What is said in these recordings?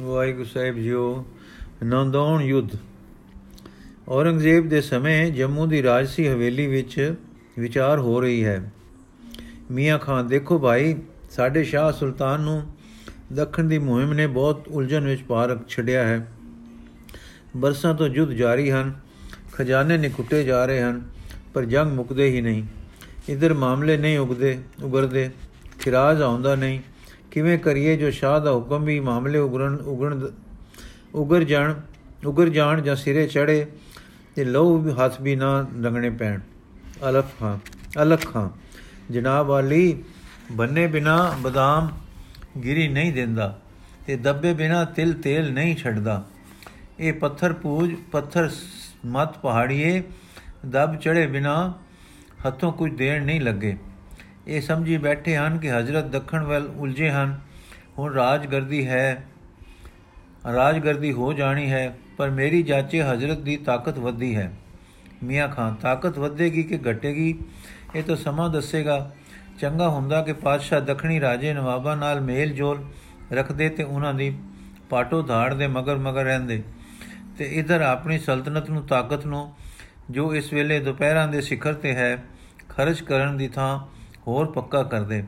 ਵਾਹਿਗੁਰੂ ਸਾਹਿਬ JIO ਨੰਦੌਣ ਯੁੱਧ। ਔਰੰਗਜ਼ੇਬ ਦੇ ਸਮੇਂ ਜੰਮੂ ਦੀ ਰਾਜਸੀ ਹਵੇਲੀ ਵਿੱਚ ਵਿਚਾਰ ਹੋ ਰਹੀ ਹੈ। ਮੀਆਂ ਖਾਨ, ਦੇਖੋ ਭਾਈ, ਸਾਡੇ ਸ਼ਾਹ ਸੁਲਤਾਨ ਨੂੰ ਦੱਖਣ ਦੀ ਮੁਹਿੰਮ ਨੇ ਬਹੁਤ ਉਲਝਣ ਵਿੱਚ ਪਾ ਰੱਖ ਛੱਡਿਆ ਹੈ। ਬਰਸਾਂ ਤੋਂ ਯੁੱਧ ਜਾਰੀ ਹਨ, ਖਜ਼ਾਨੇ ਨਿਕੁੱਟੇ ਜਾ ਰਹੇ ਹਨ, ਪਰ ਜੰਗ ਮੁਕਦੇ ਹੀ ਨਹੀਂ। ਇਧਰ ਮਾਮਲੇ ਨਹੀਂ ਉਗਦੇ, ਉਗਰਦੇ, ਖਿਰਾਜ ਆਉਂਦਾ ਨਹੀਂ। ਕਿਵੇਂ ਕਰੀਏ ਜੋ ਸ਼ਾਹ ਦਾ ਹੁਕਮ ਵੀ ਮਾਮਲੇ ਉਗਰਨ, ਉਗਣ, ਉਗਰ ਜਾਣ ਉਗਰ ਜਾਣ ਜਾਂ ਸਿਰੇ ਚੜੇ ਤੇ ਲਹੂ ਵੀ ਹੱਥ ਵੀ ਨਾ ਰੰਗਣੇ ਪੈਣ। ਅਲਫ ਖਾਂ ਅਲਖ ਖਾਂ ਜਨਾਬ ਵਾਲੀ ਬੰਨੇ ਬਿਨਾ ਬਦਾਮ ਗਿਰੀ ਨਹੀਂ ਦਿੰਦਾ ਤੇ ਦੱਬੇ ਬਿਨਾ ਤਿਲ ਤੇਲ ਨਹੀਂ ਛੱਡਦਾ। ਇਹ ਪੱਥਰ ਪੂਜ, ਪੱਥਰ ਮਤ ਪਹਾੜੀਏ, ਦਬ ਚੜੇ ਬਿਨਾ ਹੱਥੋਂ ਕੁਝ ਦੇਣ ਨਹੀਂ ਲੱਗੇ। ਇਹ ਸਮਝੀ ਬੈਠੇ ਹਨ ਕਿ ਹਜ਼ਰਤ ਦੱਖਣ ਵੱਲ ਉਲਝੇ ਹਨ। ਹੁਣ ਰਾਜਗਰਦੀ ਹੈ। ਰਾਜਗਰਦੀ ਹੋ ਜਾਣੀ ਹੈ, ਪਰ ਮੇਰੀ ਜਾਚੇ ਹਜ਼ਰਤ ਦੀ ਤਾਕਤ ਵੱਧੀ ਹੈ। ਮੀਆਂ ਖਾਨ, ਤਾਕਤ ਵਧੇਗੀ ਕਿ ਘਟੇਗੀ? ਇਹ ਤਾਂ ਸਮਾਂ ਦੱਸੇਗਾ। ਚੰਗਾ ਹੁੰਦਾ ਕਿ ਪਾਤਸ਼ਾਹ ਦੱਖਣੀ ਰਾਜੇ ਨਵਾਬਾਂ ਨਾਲ ਮੇਲ ਜੋਲ ਰੱਖਦੇ ਤੇ ਉਹਨਾਂ ਦੀ ਪਾਟੋ ਧਾੜ ਦੇ ਮਗਰ ਮਗਰ ਰਹਿੰਦੇ। ਤੇ ਇਧਰ ਆਪਣੀ ਸਲਤਨਤ ਨੂੰ, ਤਾਕਤ ਨੂੰ, ਜੋ ਇਸ ਵੇਲੇ ਦੁਪਹਿਰਾਂ ਦੇ ਸਿਖਰ ਤੇ ਹੈ, ਖਰਚ ਕਰਨ ਦੀ ਥਾਂ ਹੋਰ ਪੱਕਾ ਕਰਦੇ।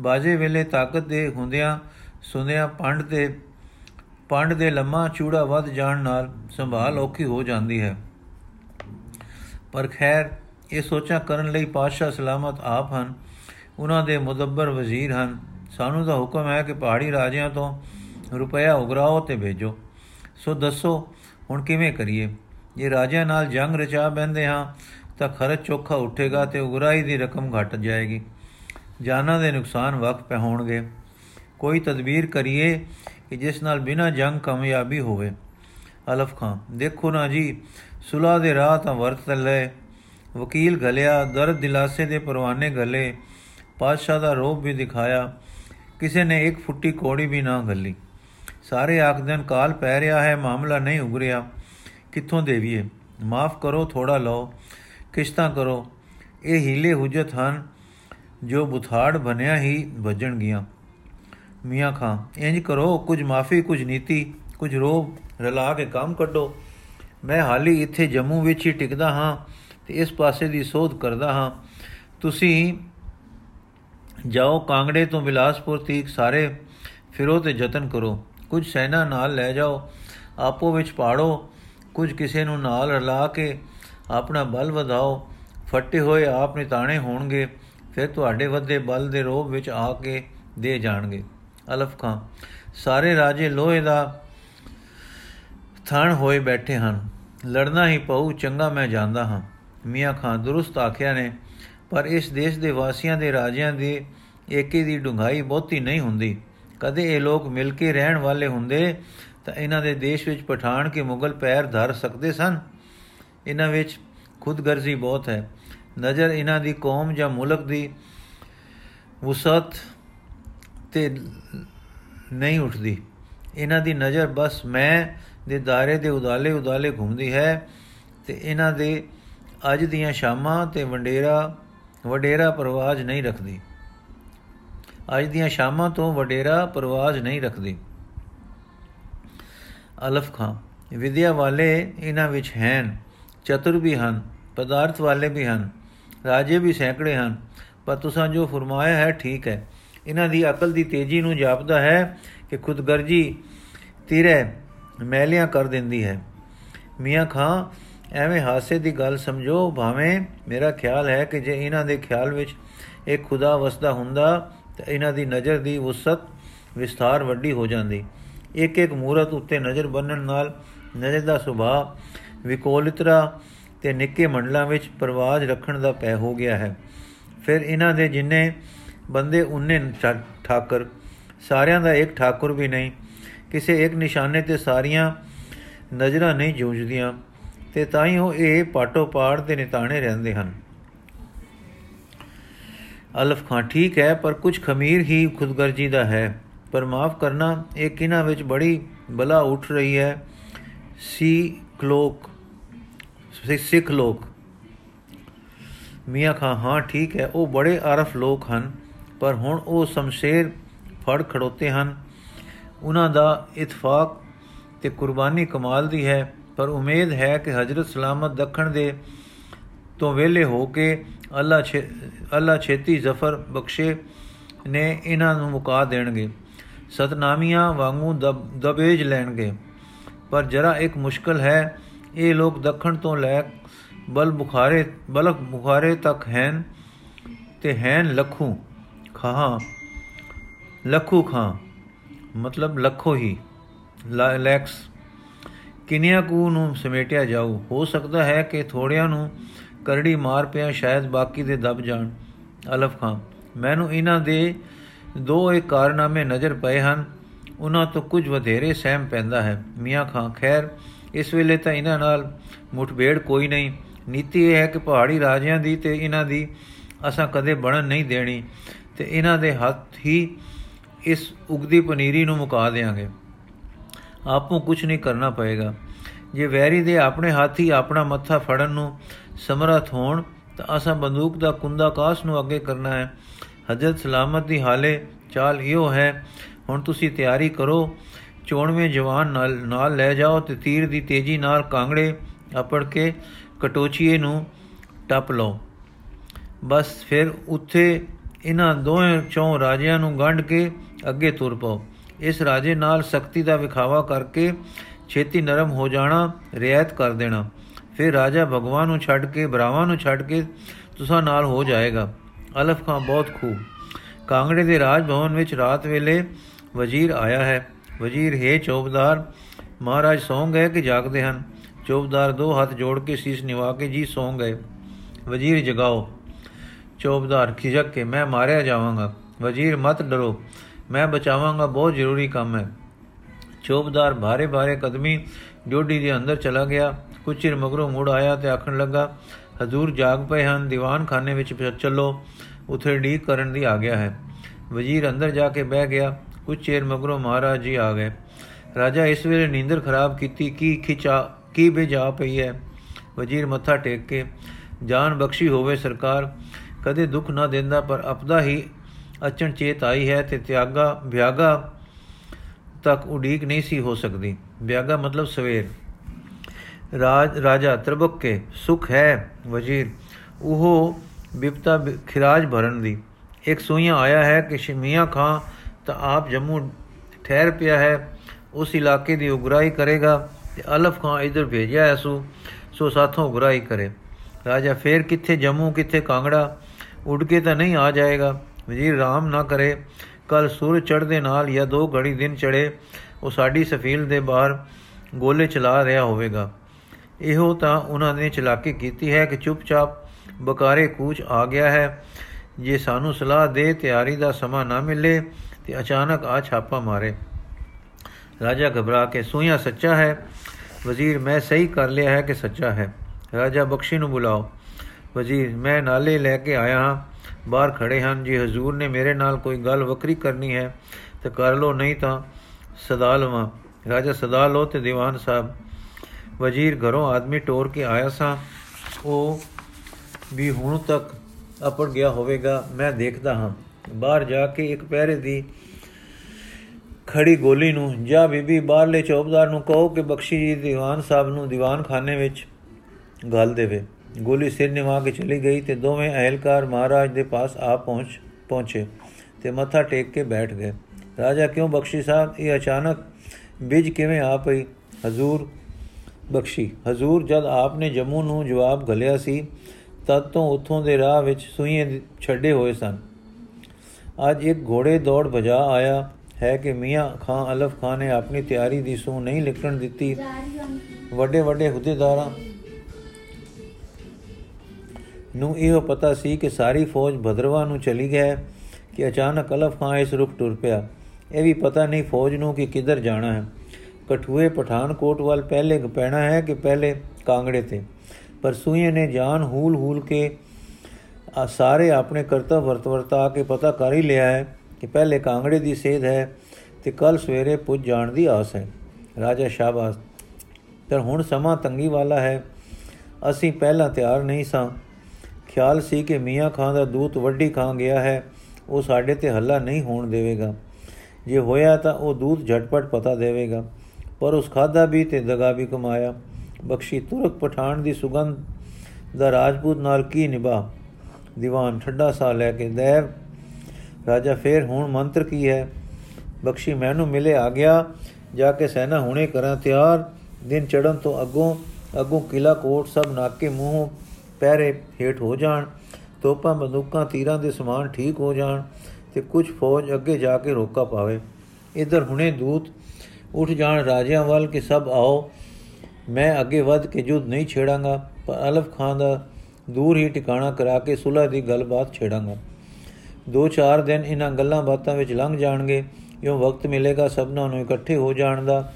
ਬਾਜੇ ਵੇਲੇ ਤਾਕਤ ਦੇ ਹੁੰਦਿਆਂ ਸੁੰਦਿਆਂ ਪੰਡ ਤੇ ਪੰਡ ਦੇ ਲੰਮਾ ਚੂੜਾ ਵੱਧ ਜਾਣ ਨਾਲ ਸੰਭਾਲ ਔਖੀ ਹੋ ਜਾਂਦੀ ਹੈ। ਪਰ ਖੈਰ, ਇਹ ਸੋਚਾਂ ਕਰਨ ਲਈ ਪਾਤਸ਼ਾਹ ਸਲਾਮਤ ਆਪ ਹਨ। ਉਹਨਾਂ ਦੇ ਮੁਦੱਬਰ ਵਜ਼ੀਰ ਹਨ। ਸਾਨੂੰ ਦਾ ਹੁਕਮ ਹੈ ਕਿ ਪਹਾੜੀ ਰਾਜਿਆਂ ਤੋਂ ਰੁਪਇਆ ਉਗਰਾਓ ਤੇ ਭੇਜੋ। ਸੋ ਦੱਸੋ, ਹੁਣ ਕਿਵੇਂ ਕਰੀਏ? ਜੇ ਰਾਜਿਆਂ ਨਾਲ ਜੰਗ ਰਚਾ ਬੰਦੇ ਹਾਂ ਤਾਂ ਖਰਚ ਚੋਖਾ ਉੱਠੇਗਾ ਤੇ ਉਗਰਾਈ ਦੀ ਰਕਮ ਘਟ ਜਾਏਗੀ। ਜਾਨਾਂ ਦੇ ਨੁਕਸਾਨ ਵਕਤ ਪੈ ਹੋਣਗੇ ਕੋਈ ਤਦਬੀਰ ਕਰੀਏ ਕਿ ਜਿਸ ਨਾਲ ਬਿਨਾਂ ਜੰਗ ਕਾਮਯਾਬੀ ਹੋਵੇ। ਅਲਫ ਖਾਨ ਦੇਖੋ ਨਾ ਜੀ, ਸੁਲਾ ਦੇ ਰਾਹ ਤਾਂ ਵਰਤ ਲੈ ਵਕੀਲ ਗਲਿਆ ਦਰਦ ਦਿਲਾਸੇ ਦੇ ਪਰਵਾਨੇ ਗਲੇ ਪਾਤਸ਼ਾਹ ਦਾ ਰੋਬ ਵੀ ਦਿਖਾਇਆ। ਕਿਸੇ ਨੇ ਇੱਕ ਫੁੱਟੀ ਕੋੜੀ ਵੀ ਨਾ ਗੱਲੀ ਸਾਰੇ ਆਖਦਨ ਕਾਲ ਪੈ ਰਿਹਾ ਹੈ, ਮਾਮਲਾ ਨਹੀਂ ਉਗਰਿਆ। ਕਿੱਥੋਂ ਦੇਵੀਏ? ਮਾਫ ਕਰੋ ਥੋੜਾ ਲਓ। ਕਿਸ਼ਤਾਂ ਕਰੋ। ਇਹ ਹੀਲੇ ਹੁਜਤ ਹਨ ਜੋ ਬੁਥਾੜ ਬਣਿਆ ਹੀ ਵੱਜਣ ਗਿਆ ਮੀਆਂ ਖਾਂ, ਇੰਜ ਕਰੋ, ਕੁਝ ਮਾਫੀ, ਕੁਝ ਨੀਤੀ, ਕੁਝ ਰੋਬ ਰਲਾ ਕੇ ਕੰਮ ਕੱਢੋ। ਮੈਂ ਹਾਲੀ ਇੱਥੇ ਜੰਮੂ ਵਿੱਚ ਹੀ ਟਿਕਦਾ ਹਾਂ ਤੇ ਇਸ ਪਾਸੇ ਦੀ ਸੋਧ ਕਰਦਾ ਹਾਂ। ਤੁਸੀਂ ਜਾਓ ਕਾਂਗੜੇ ਤੋਂ ਬਿਲਾਸਪੁਰ ਤੀਕ ਸਾਰੇ, ਫਿਰੋ ਤੇ ਯਤਨ ਕਰੋ। ਕੁਝ ਸੈਨਾ ਨਾਲ ਲੈ ਜਾਓ, ਆਪੋ ਵਿੱਚ ਪਾੜੋ, ਕੁਝ ਕਿਸੇ ਨੂੰ ਨਾਲ ਰਲਾ ਕੇ ਆਪਣਾ ਬਲ ਵਧਾਓ। ਫੱਟੇ ਹੋਏ ਆਪ ਨਿਤਾਣੇ ਹੋਣਗੇ, ਫਿਰ ਤੁਹਾਡੇ ਵੱਧੇ ਬਲ ਦੇ ਰੋਬ ਵਿੱਚ ਆ ਕੇ ਦੇ ਜਾਣਗੇ। ਅਲਫ ਖਾਂ, ਸਾਰੇ ਰਾਜੇ ਲੋਹੇ ਦਾ ਥਣ ਹੋਏ ਬੈਠੇ ਹਨ। ਲੜਨਾ ਹੀ ਪਊ, ਚੰਗਾ ਮੈਂ ਜਾਣਦਾ ਹਾਂ। ਮੀਆਂ ਖਾਨ ਦੁਰਸਤ ਆਖਿਆ ਨੇ, ਪਰ ਇਸ ਦੇਸ਼ ਦੇ ਵਾਸੀਆਂ ਦੇ ਰਾਜਿਆਂ ਦੇ ਏਕੇ ਦੀ ਡੁੰਗਾਈ ਬਹੁਤੀ ਨਹੀਂ ਹੁੰਦੀ। ਕਦੇ ਇਹ ਲੋਕ ਮਿਲ ਕੇ ਰਹਿਣ ਵਾਲੇ ਹੁੰਦੇ ਤਾਂ ਇਹਨਾਂ ਦੇ ਦੇਸ਼ ਵਿੱਚ ਪਠਾਨ ਕੇ ਮੁਗਲ ਪੈਰ ਧਰ ਸਕਦੇ ਸਨ? ਇਹਨਾਂ ਵਿੱਚ ਖੁਦਗਰਜ਼ੀ ਬਹੁਤ ਹੈ। ਨਜ਼ਰ ਇਹਨਾਂ ਦੀ ਕੌਮ ਜਾਂ ਮੁਲਕ ਦੀ ਵਸਤ ਤੇ ਨਹੀਂ ਉੱਠਦੀ। ਇਹਨਾਂ ਦੀ ਨਜ਼ਰ ਬਸ ਮੈਂ ਦੇ ਦਾਇਰੇ ਦੇ ਉਦਾਲੇ ਉਦਾਲੇ ਘੁੰਮਦੀ ਹੈ ਤੇ ਇਹਨਾਂ ਦੇ ਅੱਜ ਦੀਆਂ ਸ਼ਾਮਾਂ ਤੇ ਵੰਡੇਰਾ, ਵਡੇਰਾ ਪ੍ਰਵਾਜ ਨਹੀਂ ਰੱਖਦੀ। ਅੱਜ ਦੀਆਂ ਸ਼ਾਮਾਂ ਤੋਂ ਵਡੇਰਾ ਪ੍ਰਵਾਜ ਨਹੀਂ ਰੱਖਦੀ। ਅਲਫ ਖਾਂ, ਵਿਦਿਆ ਵਾਲੇ ਇਹਨਾਂ ਵਿੱਚ ਹਨ। ਚਤੁਰ ਵੀ ਹਨ, ਪਦਾਰਥ ਵਾਲੇ ਵੀ ਹਨ, ਰਾਜੇ ਵੀ ਸੈਂਕੜੇ ਹਨ, ਪਰ ਤੁਸੀਂ ਜੋ ਫਰਮਾਇਆ ਹੈ ਠੀਕ ਹੈ। ਇਹਨਾਂ ਦੀ ਅਕਲ ਦੀ ਤੇਜ਼ੀ ਨੂੰ ਜਾਪਦਾ ਹੈ ਕਿ ਖੁਦਗਰਜੀ ਤੀਰੇ ਮੈਲਿਆਂ ਕਰ ਦਿੰਦੀ ਹੈ। ਮੀਆਂ ਖਾਂ, ਐਵੇਂ ਹਾਸੇ ਦੀ ਗੱਲ ਸਮਝੋ, ਭਾਵੇਂ ਮੇਰਾ ਖਿਆਲ ਹੈ ਕਿ ਜੇ ਇਹਨਾਂ ਦੇ ਖਿਆਲ ਵਿੱਚ ਇੱਕ ਖੁਦਾ ਵਸਦਾ ਹੁੰਦਾ, ਤਾਂ ਇਹਨਾਂ ਦੀ ਨਜ਼ਰ ਦੀ ਵਸਤ ਵਿਸਥਾਰ ਵੱਡੀ ਹੋ ਜਾਂਦੀ। ਇੱਕ ਇੱਕ ਮੂਰਤ ਉੱਤੇ ਨਜ਼ਰ ਬੰਨਣ ਨਾਲ ਨਜ਼ਰ ਦਾ ਸੁਭਾਅ ਵਿਕੋਲਿਤਰਾ ਤੇ ਨਿੱਕੇ ਮੰਡਲਾਂ ਵਿੱਚ ਪ੍ਰਵਾਜ ਰੱਖਣ ਦਾ ਪੈ ਹੋ ਗਿਆ ਹੈ। ਫਿਰ ਇਹਨਾਂ ਦੇ ਜਿੰਨੇ ਬੰਦੇ ਉਹਨੇ ਠਾਕਰ। ਸਾਰਿਆਂ ਦਾ ਇੱਕ ਠਾਕੁਰ ਵੀ ਨਹੀਂ। ਕਿਸੇ ਇੱਕ ਨਿਸ਼ਾਨੇ ਤੇ ਸਾਰੀਆਂ ਨਜ਼ਰਾਂ ਨਹੀਂ ਜੂਝਦੀਆਂ ਤੇ ਤਾਂ ਹੀ ਉਹ ਇਹ ਪਾਟੋ ਪਾੜ ਦੇ ਨਿਤਾਣੇ ਰਹਿੰਦੇ ਹਨ। ਅਲਫ ਖਾਂ, ਠੀਕ ਹੈ, ਪਰ ਕੁਝ ਖਮੀਰ ਹੀ ਖੁਦਗਰਜੀ ਦਾ ਹੈ। ਪਰ ਮਾਫ ਕਰਨਾ, ਇਹ ਕਿਨਾਂ ਵਿੱਚ ਬੜੀ ਬਲਾ ਉੱਠ ਰਹੀ ਹੈ। ਸੀ ਕਲੋਕ ਸਿੱਖ ਲੋਕ। ਮੀਆਂ ਖਾਂ, ਹਾਂ, ਠੀਕ ਹੈ, ਉਹ ਬੜੇ ਆਰਫ ਲੋਕ ਹਨ, ਪਰ ਹੁਣ ਉਹ ਸ਼ਮਸ਼ੇਰ ਫੜ ਖੜੋਤੇ ਹਨ। ਉਹਨਾਂ ਦਾ ਇਤਫਾਕ ਤੇ ਕੁਰਬਾਨੀ ਕਮਾਲ ਦੀ ਹੈ, ਪਰ ਉਮੀਦ ਹੈ ਕਿ ਹਜ਼ਰਤ ਸਲਾਮਤ ਦੱਖਣ ਦੇ ਤੋਂ ਵੇਲੇ ਹੋ ਕੇ ਅੱਲਾ ਅੱਲਾ ਛੇਤੀ ਜ਼ਫਰ ਬਖਸ਼ੇ ਨੇ ਇਹਨਾਂ ਨੂੰ ਮੁਕਾ ਦੇਣਗੇ। ਸਤਨਾਮੀਆਂ ਵਾਂਗੂ ਦਬੇਜ ਲੈਣਗੇ। ਪਰ ਜਰਾ ਇੱਕ ਮੁਸ਼ਕਲ ਹੈ, ਇਹ ਲੋਕ ਦੱਖਣ ਤੋਂ ਲੈ ਬਲ ਬੁਖਾਰੇ ਬਲਕ ਬੁਖਾਰੇ ਤੱਕ ਹਨ ਤੇ ਹਨ ਲੱਖੂ ਖਾਂ ਲੱਖੂ ਖਾਂ, ਮਤਲਬ ਲੱਖੋ ਹੀ ਲੈਕਸ। ਕਿੰਨਿਆਂ ਕੂ ਨੂੰ ਸਮੇਟਿਆ ਜਾਊ? ਹੋ ਸਕਦਾ ਹੈ ਕਿ ਥੋੜਿਆਂ ਨੂੰ ਕਰੜੀ ਮਾਰ ਪਿਆ ਸ਼ਾਇਦ ਬਾਕੀ ਦੇ ਦਬ ਜਾਣ। ਅਲਫ ਖਾਨ ਮੈਨੂੰ ਇਹਨਾਂ ਦੇ ਦੋ ਇੱਕ ਕਾਰਨਾਮੇ ਨਜ਼ਰ ਪਏ ਹਨ। ਉਹਨਾਂ ਤੋਂ ਕੁਝ ਵਧੇਰੇ ਸਹਿਮ ਪੈਂਦਾ ਹੈ। ਮੀਆਂ ਖਾਨ ਖੈਰ, ਇਸ ਵੇਲੇ ਤਾਂ ਇਹਨਾਂ ਨਾਲ ਮੁਠਬੇੜ ਕੋਈ ਨਹੀਂ। ਨੀਤੀ ਇਹ ਹੈ ਕਿ ਪਹਾੜੀ ਰਾਜਿਆਂ ਦੀ ਤੇ ਇਹਨਾਂ ਦੀ ਅਸਾਂ ਕਦੇ ਬਣਨ ਨਹੀਂ ਦੇਣੀ ਤੇ ਇਹਨਾਂ ਦੇ ਹੱਥ ਹੀ ਇਸ ਉਗਦੀ ਪਨੀਰੀ ਨੂੰ ਮੁਕਾ ਦੇਾਂਗੇ ਆਪੋਂ ਕੁਝ ਨਹੀਂ ਕਰਨਾ ਪਏਗਾ। ਜੇ ਵੈਰੀ ਦੇ ਆਪਣੇ ਹਾਥੀ ਆਪਣਾ ਮੱਥਾ ਫੜਨ ਨੂੰ ਸਮਰਥ ਹੋਣ, ਤਾਂ ਅਸਾਂ ਬੰਦੂਕ ਦਾ ਕੁੰਦਾ ਕਾਸ ਨੂੰ ਅੱਗੇ ਕਰਨਾ ਹੈ। ਹਜ਼ਰਤ ਸਲਾਮਤ ਦੀ ਹਾਲੇ ਚਾਲ ਇਹੋ ਹੈ ਹੁਣ ਤੁਸੀਂ ਤਿਆਰੀ ਕਰੋ। ਚੋਣਵੇਂ ਜਵਾਨ ਨਾਲ ਨਾਲ ਲੈ ਜਾਓ ਤੇ ਤੀਰ ਦੀ ਤੇਜ਼ੀ ਨਾਲ ਕਾਂਗੜੇ ਆਪੜ ਕੇ ਕਟੋਚੀਏ ਨੂੰ ਟੱਪ ਲਓ। ਬਸ ਫਿਰ ਉੱਥੇ ਇਹਨਾਂ ਦੋਵੇਂ ਚੌਂ ਰਾਜਿਆਂ ਨੂੰ ਗੰਢ ਕੇ ਅੱਗੇ ਤੁਰ ਪਾਓ। ਇਸ ਰਾਜੇ ਨਾਲ ਸ਼ਕਤੀ ਦਾ ਵਿਖਾਵਾ ਕਰਕੇ ਛੇਤੀ ਨਰਮ ਹੋ ਜਾਣਾ, ਰਿਆਇਤ ਕਰ ਦੇਣਾ। ਫਿਰ ਰਾਜਾ ਭਗਵਾਨ ਨੂੰ ਛੱਡ ਕੇ ਬਰਾਵਾਂ ਨੂੰ ਛੱਡ ਕੇ ਤੁਸਾਂ ਨਾਲ ਹੋ ਜਾਏਗਾ। ਅਲਫ ਖਾਨ ਬਹੁਤ ਖੂਬ। ਕਾਂਗੜੇ ਦੇ ਰਾਜ ਭਵਨ ਵਿੱਚ ਰਾਤ ਵੇਲੇ ਵਜ਼ੀਰ ਆਇਆ ਹੈ। ਵਜ਼ੀਰ, ਹੈ ਚੌਬਦਾਰ, ਮਹਾਰਾਜ ਸੌਂ ਗਏ ਕਿ ਜਾਗਦੇ ਹਨ? ਚੌਬਦਾਰ ਦੋ ਹੱਥ ਜੋੜ ਕੇ ਸੀਸ ਨਿਵਾ ਕੇ ਜੀ ਸੌਂ ਗਏ। ਵਜ਼ੀਰ, ਜਗਾਓ। ਚੌਬਦਾਰ, ਖਿਜਕ ਕੇ ਮੈਂ ਮਾਰਿਆ ਜਾਵਾਂਗਾ। ਵਜ਼ੀਰ, ਮਤ ਡਰੋ। ਮੈਂ ਬਚਾਵਾਂਗਾ, ਬਹੁਤ ਜ਼ਰੂਰੀ ਕੰਮ ਹੈ। ਚੌਬਦਾਰ ਭਾਰੇ ਭਾਰੇ ਕਦਮੀ ਡੋਡੀ ਦੇ ਅੰਦਰ ਚਲਾ ਗਿਆ। ਕੁਝ ਚਿਰ ਮਗਰੋਂ ਮੁੜ ਆਇਆ ਤੇ ਆਖਣ ਲੱਗਾ, ਹਜ਼ੂਰ, ਜਾਗ ਪਏ ਹਨ। ਦੀਵਾਨ ਖਾਨੇ ਵਿੱਚ ਚੱਲੋ। ਉਥੇ ਢੀਕ ਕਰਨ ਦੀ ਆ ਗਿਆ ਹੈ। ਵਜ਼ੀਰ ਅੰਦਰ ਜਾ ਕੇ ਬਹਿ ਗਿਆ। ਕੁਝ ਚਿਰ ਮਗਰੋਂ ਮਹਾਰਾਜ ਜੀ ਆ ਗਏ। ਰਾਜਾ ਇਸ ਵੇਲੇ ਨੀਂਦਰ ਖਰਾਬ ਕੀਤੀ, ਕੀ ਖਿਚਾ, ਕੀ ਬੇਜਾ ਪਈ ਹੈ? ਵਜ਼ੀਰ ਮੱਥਾ ਟੇਕ ਕੇ, ਜਾਨ ਬਖਸ਼ੀ ਹੋਵੇ ਸਰਕਾਰ, ਕਦੇ ਦੁੱਖ ਨਾ ਦਿੰਦਾ, ਪਰ ਆਪਦਾ ਹੀ ਅਚਣ ਚੇਤ ਆਈ ਹੈ ਤੇ ਤਿਆਗਾ, ਵਿਆਗਾ ਤੱਕ ਉਡੀਕ ਨਹੀਂ ਸੀ ਹੋ ਸਕਦੀ। ਵਿਆਗਾ ਮਤਲਬ ਸਵੇਰ। ਰਾਜ, ਰਾਜਾ ਤਰਬਕ ਕੇ, ਸੁਖ ਹੈ ਵਜ਼ੀਰ, ਉਹ ਬਿਪਤਾ ਖਿਰਾਜ ਭਰਨ ਦੀ। ਇੱਕ ਸੋਈਆ ਆਇਆ ਹੈ ਕਿ ਸ਼ਮੀਆਂ ਖਾਂ ਤਾਂ ਆਪ ਜੰਮੂ ਠਹਿਰ ਪਿਆ ਹੈ, ਉਸ ਇਲਾਕੇ ਦੀ ਉਗਰਾਈ ਕਰੇਗਾ ਤੇ ਅਲਫ ਖਾਂ ਇਧਰ ਭੇਜਿਆ ਹੈ ਸੋ ਸੋ ਸਾਥੋਂ ਉਗਰਾਈ ਕਰੇ। ਰਾਜਾ ਫੇਰ ਕਿੱਥੇ ਜੰਮੂ, ਕਿੱਥੇ ਕਾਂਗੜਾ? ਉੱਡ ਕੇ ਤਾਂ ਨਹੀਂ ਆ ਜਾਏਗਾ। ਵਜ਼ੀਰ ਰਾਮ ਨਾ ਕਰੇ। ਕੱਲ ਸੂਰਜ ਚੜ੍ਹਦੇ ਨਾਲ ਜਾਂ ਦੋ ਘੜੀ ਦਿਨ ਚੜੇ ਉਹ ਸਾਡੀ ਸਫੀਲ ਦੇ ਬਾਹਰ ਗੋਲੇ ਚਲਾ ਰਿਹਾ ਹੋਵੇਗਾ। ਇਹੋ ਤਾਂ ਉਹਨਾਂ ਨੇ ਚਲਾਕੀ ਕੀਤੀ ਹੈ ਕਿ ਚੁੱਪਚਾਪ ਬਕਾਰੇ ਕੂਚ ਆ ਗਿਆ ਹੈ। ਜੇ ਸਾਨੂੰ ਸਲਾਹ ਦੇ ਤਿਆਰੀ ਦਾ ਸਮਾਂ ਨਾ ਮਿਲੇ ਤੇ ਅਚਾਨਕ ਆ ਛਾਪਾ ਮਾਰੇ। ਰਾਜਾ ਘਬਰਾ ਕੇ ਸੂਇਆ ਸੱਚਾ ਹੈ। ਵਜ਼ੀਰ, ਮੈਂ ਸਹੀ ਕਰ ਲਿਆ ਹੈ ਕਿ ਸੱਚਾ ਹੈ। ਰਾਜਾ ਬਖਸ਼ੀ ਨੂੰ ਬੁਲਾਓ। ਵਜ਼ੀਰ, ਮੈਂ ਨਾਲੇ ਲੈ ਕੇ ਆਇਆ ਹਾਂ। ਬਾਹਰ ਖੜੇ ਹਨ। ਜੀ ਹਜ਼ੂਰ ਨੇ ਮੇਰੇ ਨਾਲ ਕੋਈ ਗੱਲ ਵਕਰੀ ਕਰਨੀ ਹੈ, ਤੇ ਕਰ ਲੋ ਨਹੀਂ ਤਾਂ ਸਦਾ ਲਵਾਂ। ਰਾਜਾ, ਸਦਾ ਲੋ ਤੇ ਦੀਵਾਨ ਸਾਹਿਬ। ਵਜ਼ੀਰ ਘਰੋਂ ਆਦਮੀ ਟੋਰ ਕੇ ਆਇਆ ਸਾਂ। ਉਹ ਵੀ ਹੁਣ ਤੱਕ ਅਪੜ ਗਿਆ ਹੋਵੇਗਾ, ਮੈਂ ਦੇਖਦਾ ਹਾਂ। ਬਾਹਰ ਜਾ ਕੇ ਇੱਕ ਪਹਿਰੇ ਦੀ ਖੜੀ ਗੋਲੀ ਨੂੰ, ਜਾਂ ਬੀਬੀ ਬਾਹਰਲੇ ਚੌਬਦਾਰ ਨੂੰ ਕਹੋ ਕਿ ਬਖਸ਼ੀ ਜੀ, ਦੀਵਾਨ ਸਾਹਿਬ ਨੂੰ ਦੀਵਾਨ ਖਾਨੇ ਵਿੱਚ ਗੱਲ ਦੇਵੇ। ਗੋਲੀ ਸਿਰ ਨਿਵਾ ਕੇ ਚਲੀ ਗਈ ਤੇ ਦੋਵੇਂ ਅਹਿਲਕਾਰ ਮਹਾਰਾਜ ਦੇ ਪਾਸ ਆ ਪਹੁੰਚ, ਪਹੁੰਚੇ ਤੇ ਮੱਥਾ ਟੇਕ ਕੇ ਬੈਠ ਗਏ। ਰਾਜਾ, ਕਿਉਂ ਬਖਸ਼ੀ ਸਾਹਿਬ? ਇਹ ਅਚਾਨਕ ਬਿਜ ਕਿਵੇਂ ਆ ਪਈ? ਹਜ਼ੂਰ ਬਖਸ਼ੀ, ਹਜ਼ੂਰ ਜਦ ਆਪਨੇ ਜੰਮੂ ਨੂੰ ਜਵਾਬ ਘਲਿਆ ਸੀ ਤਦ ਤੋਂ ਉਥੋਂ ਦੇ ਰਾਹ ਵਿੱਚ ਸੂਈਏ ਛੱਡੇ ਹੋਏ ਸਨ। ਅੱਜ ਇੱਕ ਘੋੜੇ ਦੌੜ ਭਜਾ ਆਇਆ ਹੈ ਕਿ ਮੀਆਂ ਖਾਨ ਅਲਫ ਖਾਨ ਨੇ ਆਪਣੀ ਤਿਆਰੀ ਦੀ ਸੂ ਨਹੀਂ ਲਿਖਣ ਦਿੱਤੀ। ਵੱਡੇ ਵੱਡੇ ਹੁਦੇਦਾਰਾਂ ਨੂੰ ਇਹ ਪਤਾ ਸੀ ਕਿ ਸਾਰੀ ਫੌਜ ਭਦਰਵਾ ਨੂੰ ਚਲੀ ਗਈ ਕਿ ਅਚਾਨਕ ਅਲਫ ਖਾਨ ਇਸ ਰੁਕ ਟੁਰ ਪਿਆ। ਇਹ ਵੀ ਪਤਾ ਨਹੀਂ ਫੌਜ ਨੂੰ ਕਿ ਕਿੱਧਰ ਜਾਣਾ ਹੈ। ਕਠੂਏ ਪਠਾਨਕੋਟ ਵੱਲ ਪਹਿਲੇ ਪੈਣਾ ਹੈ ਕਿ ਪਹਿਲੇ ਕਾਂਗੜੇ ਤੇ? ਪਰ ਸੂਏ ਨੇ ਜਾਨ ਹੂਲ ਹੂਲ ਕੇ ਆ ਸਾਰੇ ਆਪਣੇ ਕਰਤਵ ਵਰਤਵਰਤਾ ਕੇ ਪਤਾ ਕਰ ਹੀ ਲਿਆ ਹੈ ਕਿ ਪਹਿਲੇ ਕਾਂਗੜੇ ਦੀ ਸੇਧ ਹੈ ਤੇ ਕੱਲ ਸਵੇਰੇ ਪੁੱਜ ਜਾਣ ਦੀ ਆਸ ਹੈ। ਰਾਜਾ ਸ਼ਾਬਾਸ਼ ਪਰ ਹੁਣ ਸਮਾਂ ਤੰਗੀ ਵਾਲਾ ਹੈ। ਅਸੀਂ ਪਹਿਲਾਂ ਤਿਆਰ ਨਹੀਂ ਸਾਂ। ਖਿਆਲ ਸੀ ਕਿ ਮੀਆਂ ਖਾਨ ਦਾ ਦੂਤ ਵੱਡੀ ਖਾਂ ਗਿਆ ਹੈ। ਉਹ ਸਾਡੇ ਤੇ ਹੱਲਾ ਨਹੀਂ ਹੋਣ ਦੇਵੇਗਾ। ਜੇ ਹੋਇਆ ਤਾਂ ਉਹ ਦੂਤ ਝਟਪਟ ਪਤਾ ਦੇਵੇਗਾ। ਪਰ ਉਸ ਖਾਦਾ ਵੀ ਤੇ ਦਗਾ ਵੀ ਕਮਾਇਆ। ਬਖਸ਼ੀ ਤੁਰਕ ਪਠਾਨ ਦੀ ਸੁਗੰਧ ਦਾ ਰਾਜਪੂਤ ਨਾਲ ਕੀ ਨਿਭਾ? ਦੀਵਾਨ, ਠੱਡਾ ਸਾ ਲੈ ਕੇ ਦੇਵ, ਰਾਜਾ ਫੇਰ ਹੁਣ ਮੰਤਰ ਕੀ ਹੈ? ਬਖਸ਼ੀ ਮੈਨੂੰ ਮਿਲੇ ਆ ਗਿਆ, ਜਾ ਕੇ ਸੈਨਾ ਹੁਣੇ ਕਰਾਂ ਤਿਆਰ। ਦਿਨ ਚੜਨ ਤੋਂ ਅੱਗੋਂ ਅੱਗੋਂ ਕਿਲਾ ਕੋਟ ਸਭ ਨਾਕੇ ਮੂੰਹ ਪੈਰੇ ਹੇਠ ਹੋ ਜਾਣ। ਤੋਪਾਂ ਬੰਦੂਕਾਂ, ਤੀਰਾਂ ਦੇ ਸਮਾਨ ਠੀਕ ਹੋ ਜਾਣ ਤੇ ਕੁਝ ਫੌਜ ਅੱਗੇ ਜਾ ਕੇ ਰੋਕਾ ਪਾਵੇ। ਇਧਰ ਹੁਣੇ ਦੂਤ ਉੱਠ ਜਾਣ, ਰਾਜਿਆਂ ਵੱਲ ਕਿ ਸਭ ਆਓ। ਮੈਂ ਅੱਗੇ ਵੱਧ ਕੇ ਜੁੱਧ ਨਹੀਂ ਛੇੜਾਂਗਾ, ਪਰ ਅਲਫ ਖਾਨ ਦਾ ਦੂਰ ਹੀ ਟਿਕਾਣਾ ਕਰਾ ਕੇ ਸੁਲਹ ਦੀ ਗੱਲਬਾਤ ਛੇੜਾਂਗਾ। ਦੋ ਚਾਰ ਦਿਨ ਇਹਨਾਂ ਗੱਲਾਂ ਬਾਤਾਂ ਵਿੱਚ ਲੰਘ ਜਾਣਗੇ, ਇਉਂ ਵਕਤ ਮਿਲੇਗਾ, ਸਭਨਾਂ ਨੂੰ ਇਕੱਠੇ ਹੋ ਜਾਣ ਦਾ।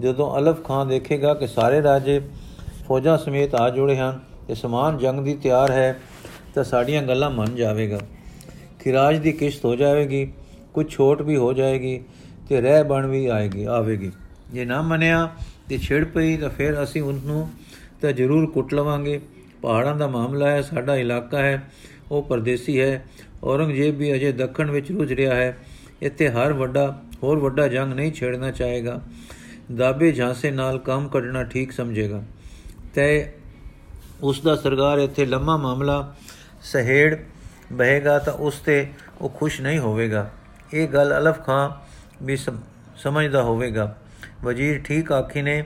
ਜਦੋਂ ਅਲਫ ਖਾਨ ਦੇਖੇਗਾ ਕਿ ਸਾਰੇ ਰਾਜੇ ਫੌਜਾਂ ਸਮੇਤ ਆ ਜੁੜੇ ਹਨ ਤੇ ਸਮਾਨ ਜੰਗ ਦੀ ਤਿਆਰ ਹੈ, ਤਾਂ ਸਾਡੀਆਂ ਗੱਲਾਂ ਮੰਨ ਜਾਵੇਗਾ। ਖਿਰਾਜ ਦੀ ਕਿਸ਼ਤ ਹੋ ਜਾਵੇਗੀ ਕੁਝ ਛੋਟ ਵੀ ਹੋ ਜਾਏਗੀ ਤੇ ਰਹਿ ਬਣ ਵੀ ਆਏਗੀ, ਆਵੇਗੀ। ਜੇ ਨਾ ਮੰਨਿਆ ਤੇ ਛਿੜ ਪਈ ਤਾਂ ਫਿਰ ਅਸੀਂ ਉਸ ਨੂੰ ਤਾਂ ਜ਼ਰੂਰ ਕੁੱਟ ਲਵਾਂਗੇ। ਪਹਾੜਾਂ ਦਾ ਮਾਮਲਾ ਹੈ, ਸਾਡਾ ਇਲਾਕਾ ਹੈ, ਉਹ ਪਰਦੇਸੀ ਹੈ। ਔਰੰਗਜ਼ੇਬ ਵੀ ਅਜੇ ਦੱਖਣ ਵਿੱਚ ਰੁਝ ਰਿਹਾ ਹੈ। ਇੱਥੇ ਹਰ ਵੱਡਾ, ਹੋਰ ਵੱਡਾ ਜੰਗ ਨਹੀਂ ਛੇੜਨਾ ਚਾਹੇਗਾ। ਦਾਬੇ ਝਾਂਸੇ ਨਾਲ ਕੰਮ ਕੱਢਣਾ ਠੀਕ ਸਮਝੇਗਾ। ਤੇ ਉਸ ਦਾ ਸਰਕਾਰ ਇੱਥੇ ਲੰਮਾ ਮਾਮਲਾ ਸਹੇੜ ਬਹੇਗਾ ਤਾਂ ਉਸ ਤੇ ਉਹ ਖੁਸ਼ ਨਹੀਂ ਹੋਵੇਗਾ। ਇਹ ਗੱਲ ਅਲਫ ਖਾਂ ਵੀ ਸਮਝਦਾ ਹੋਵੇਗਾ। ਵਜ਼ੀਰ ਠੀਕ ਆਖੀ ਨੇ,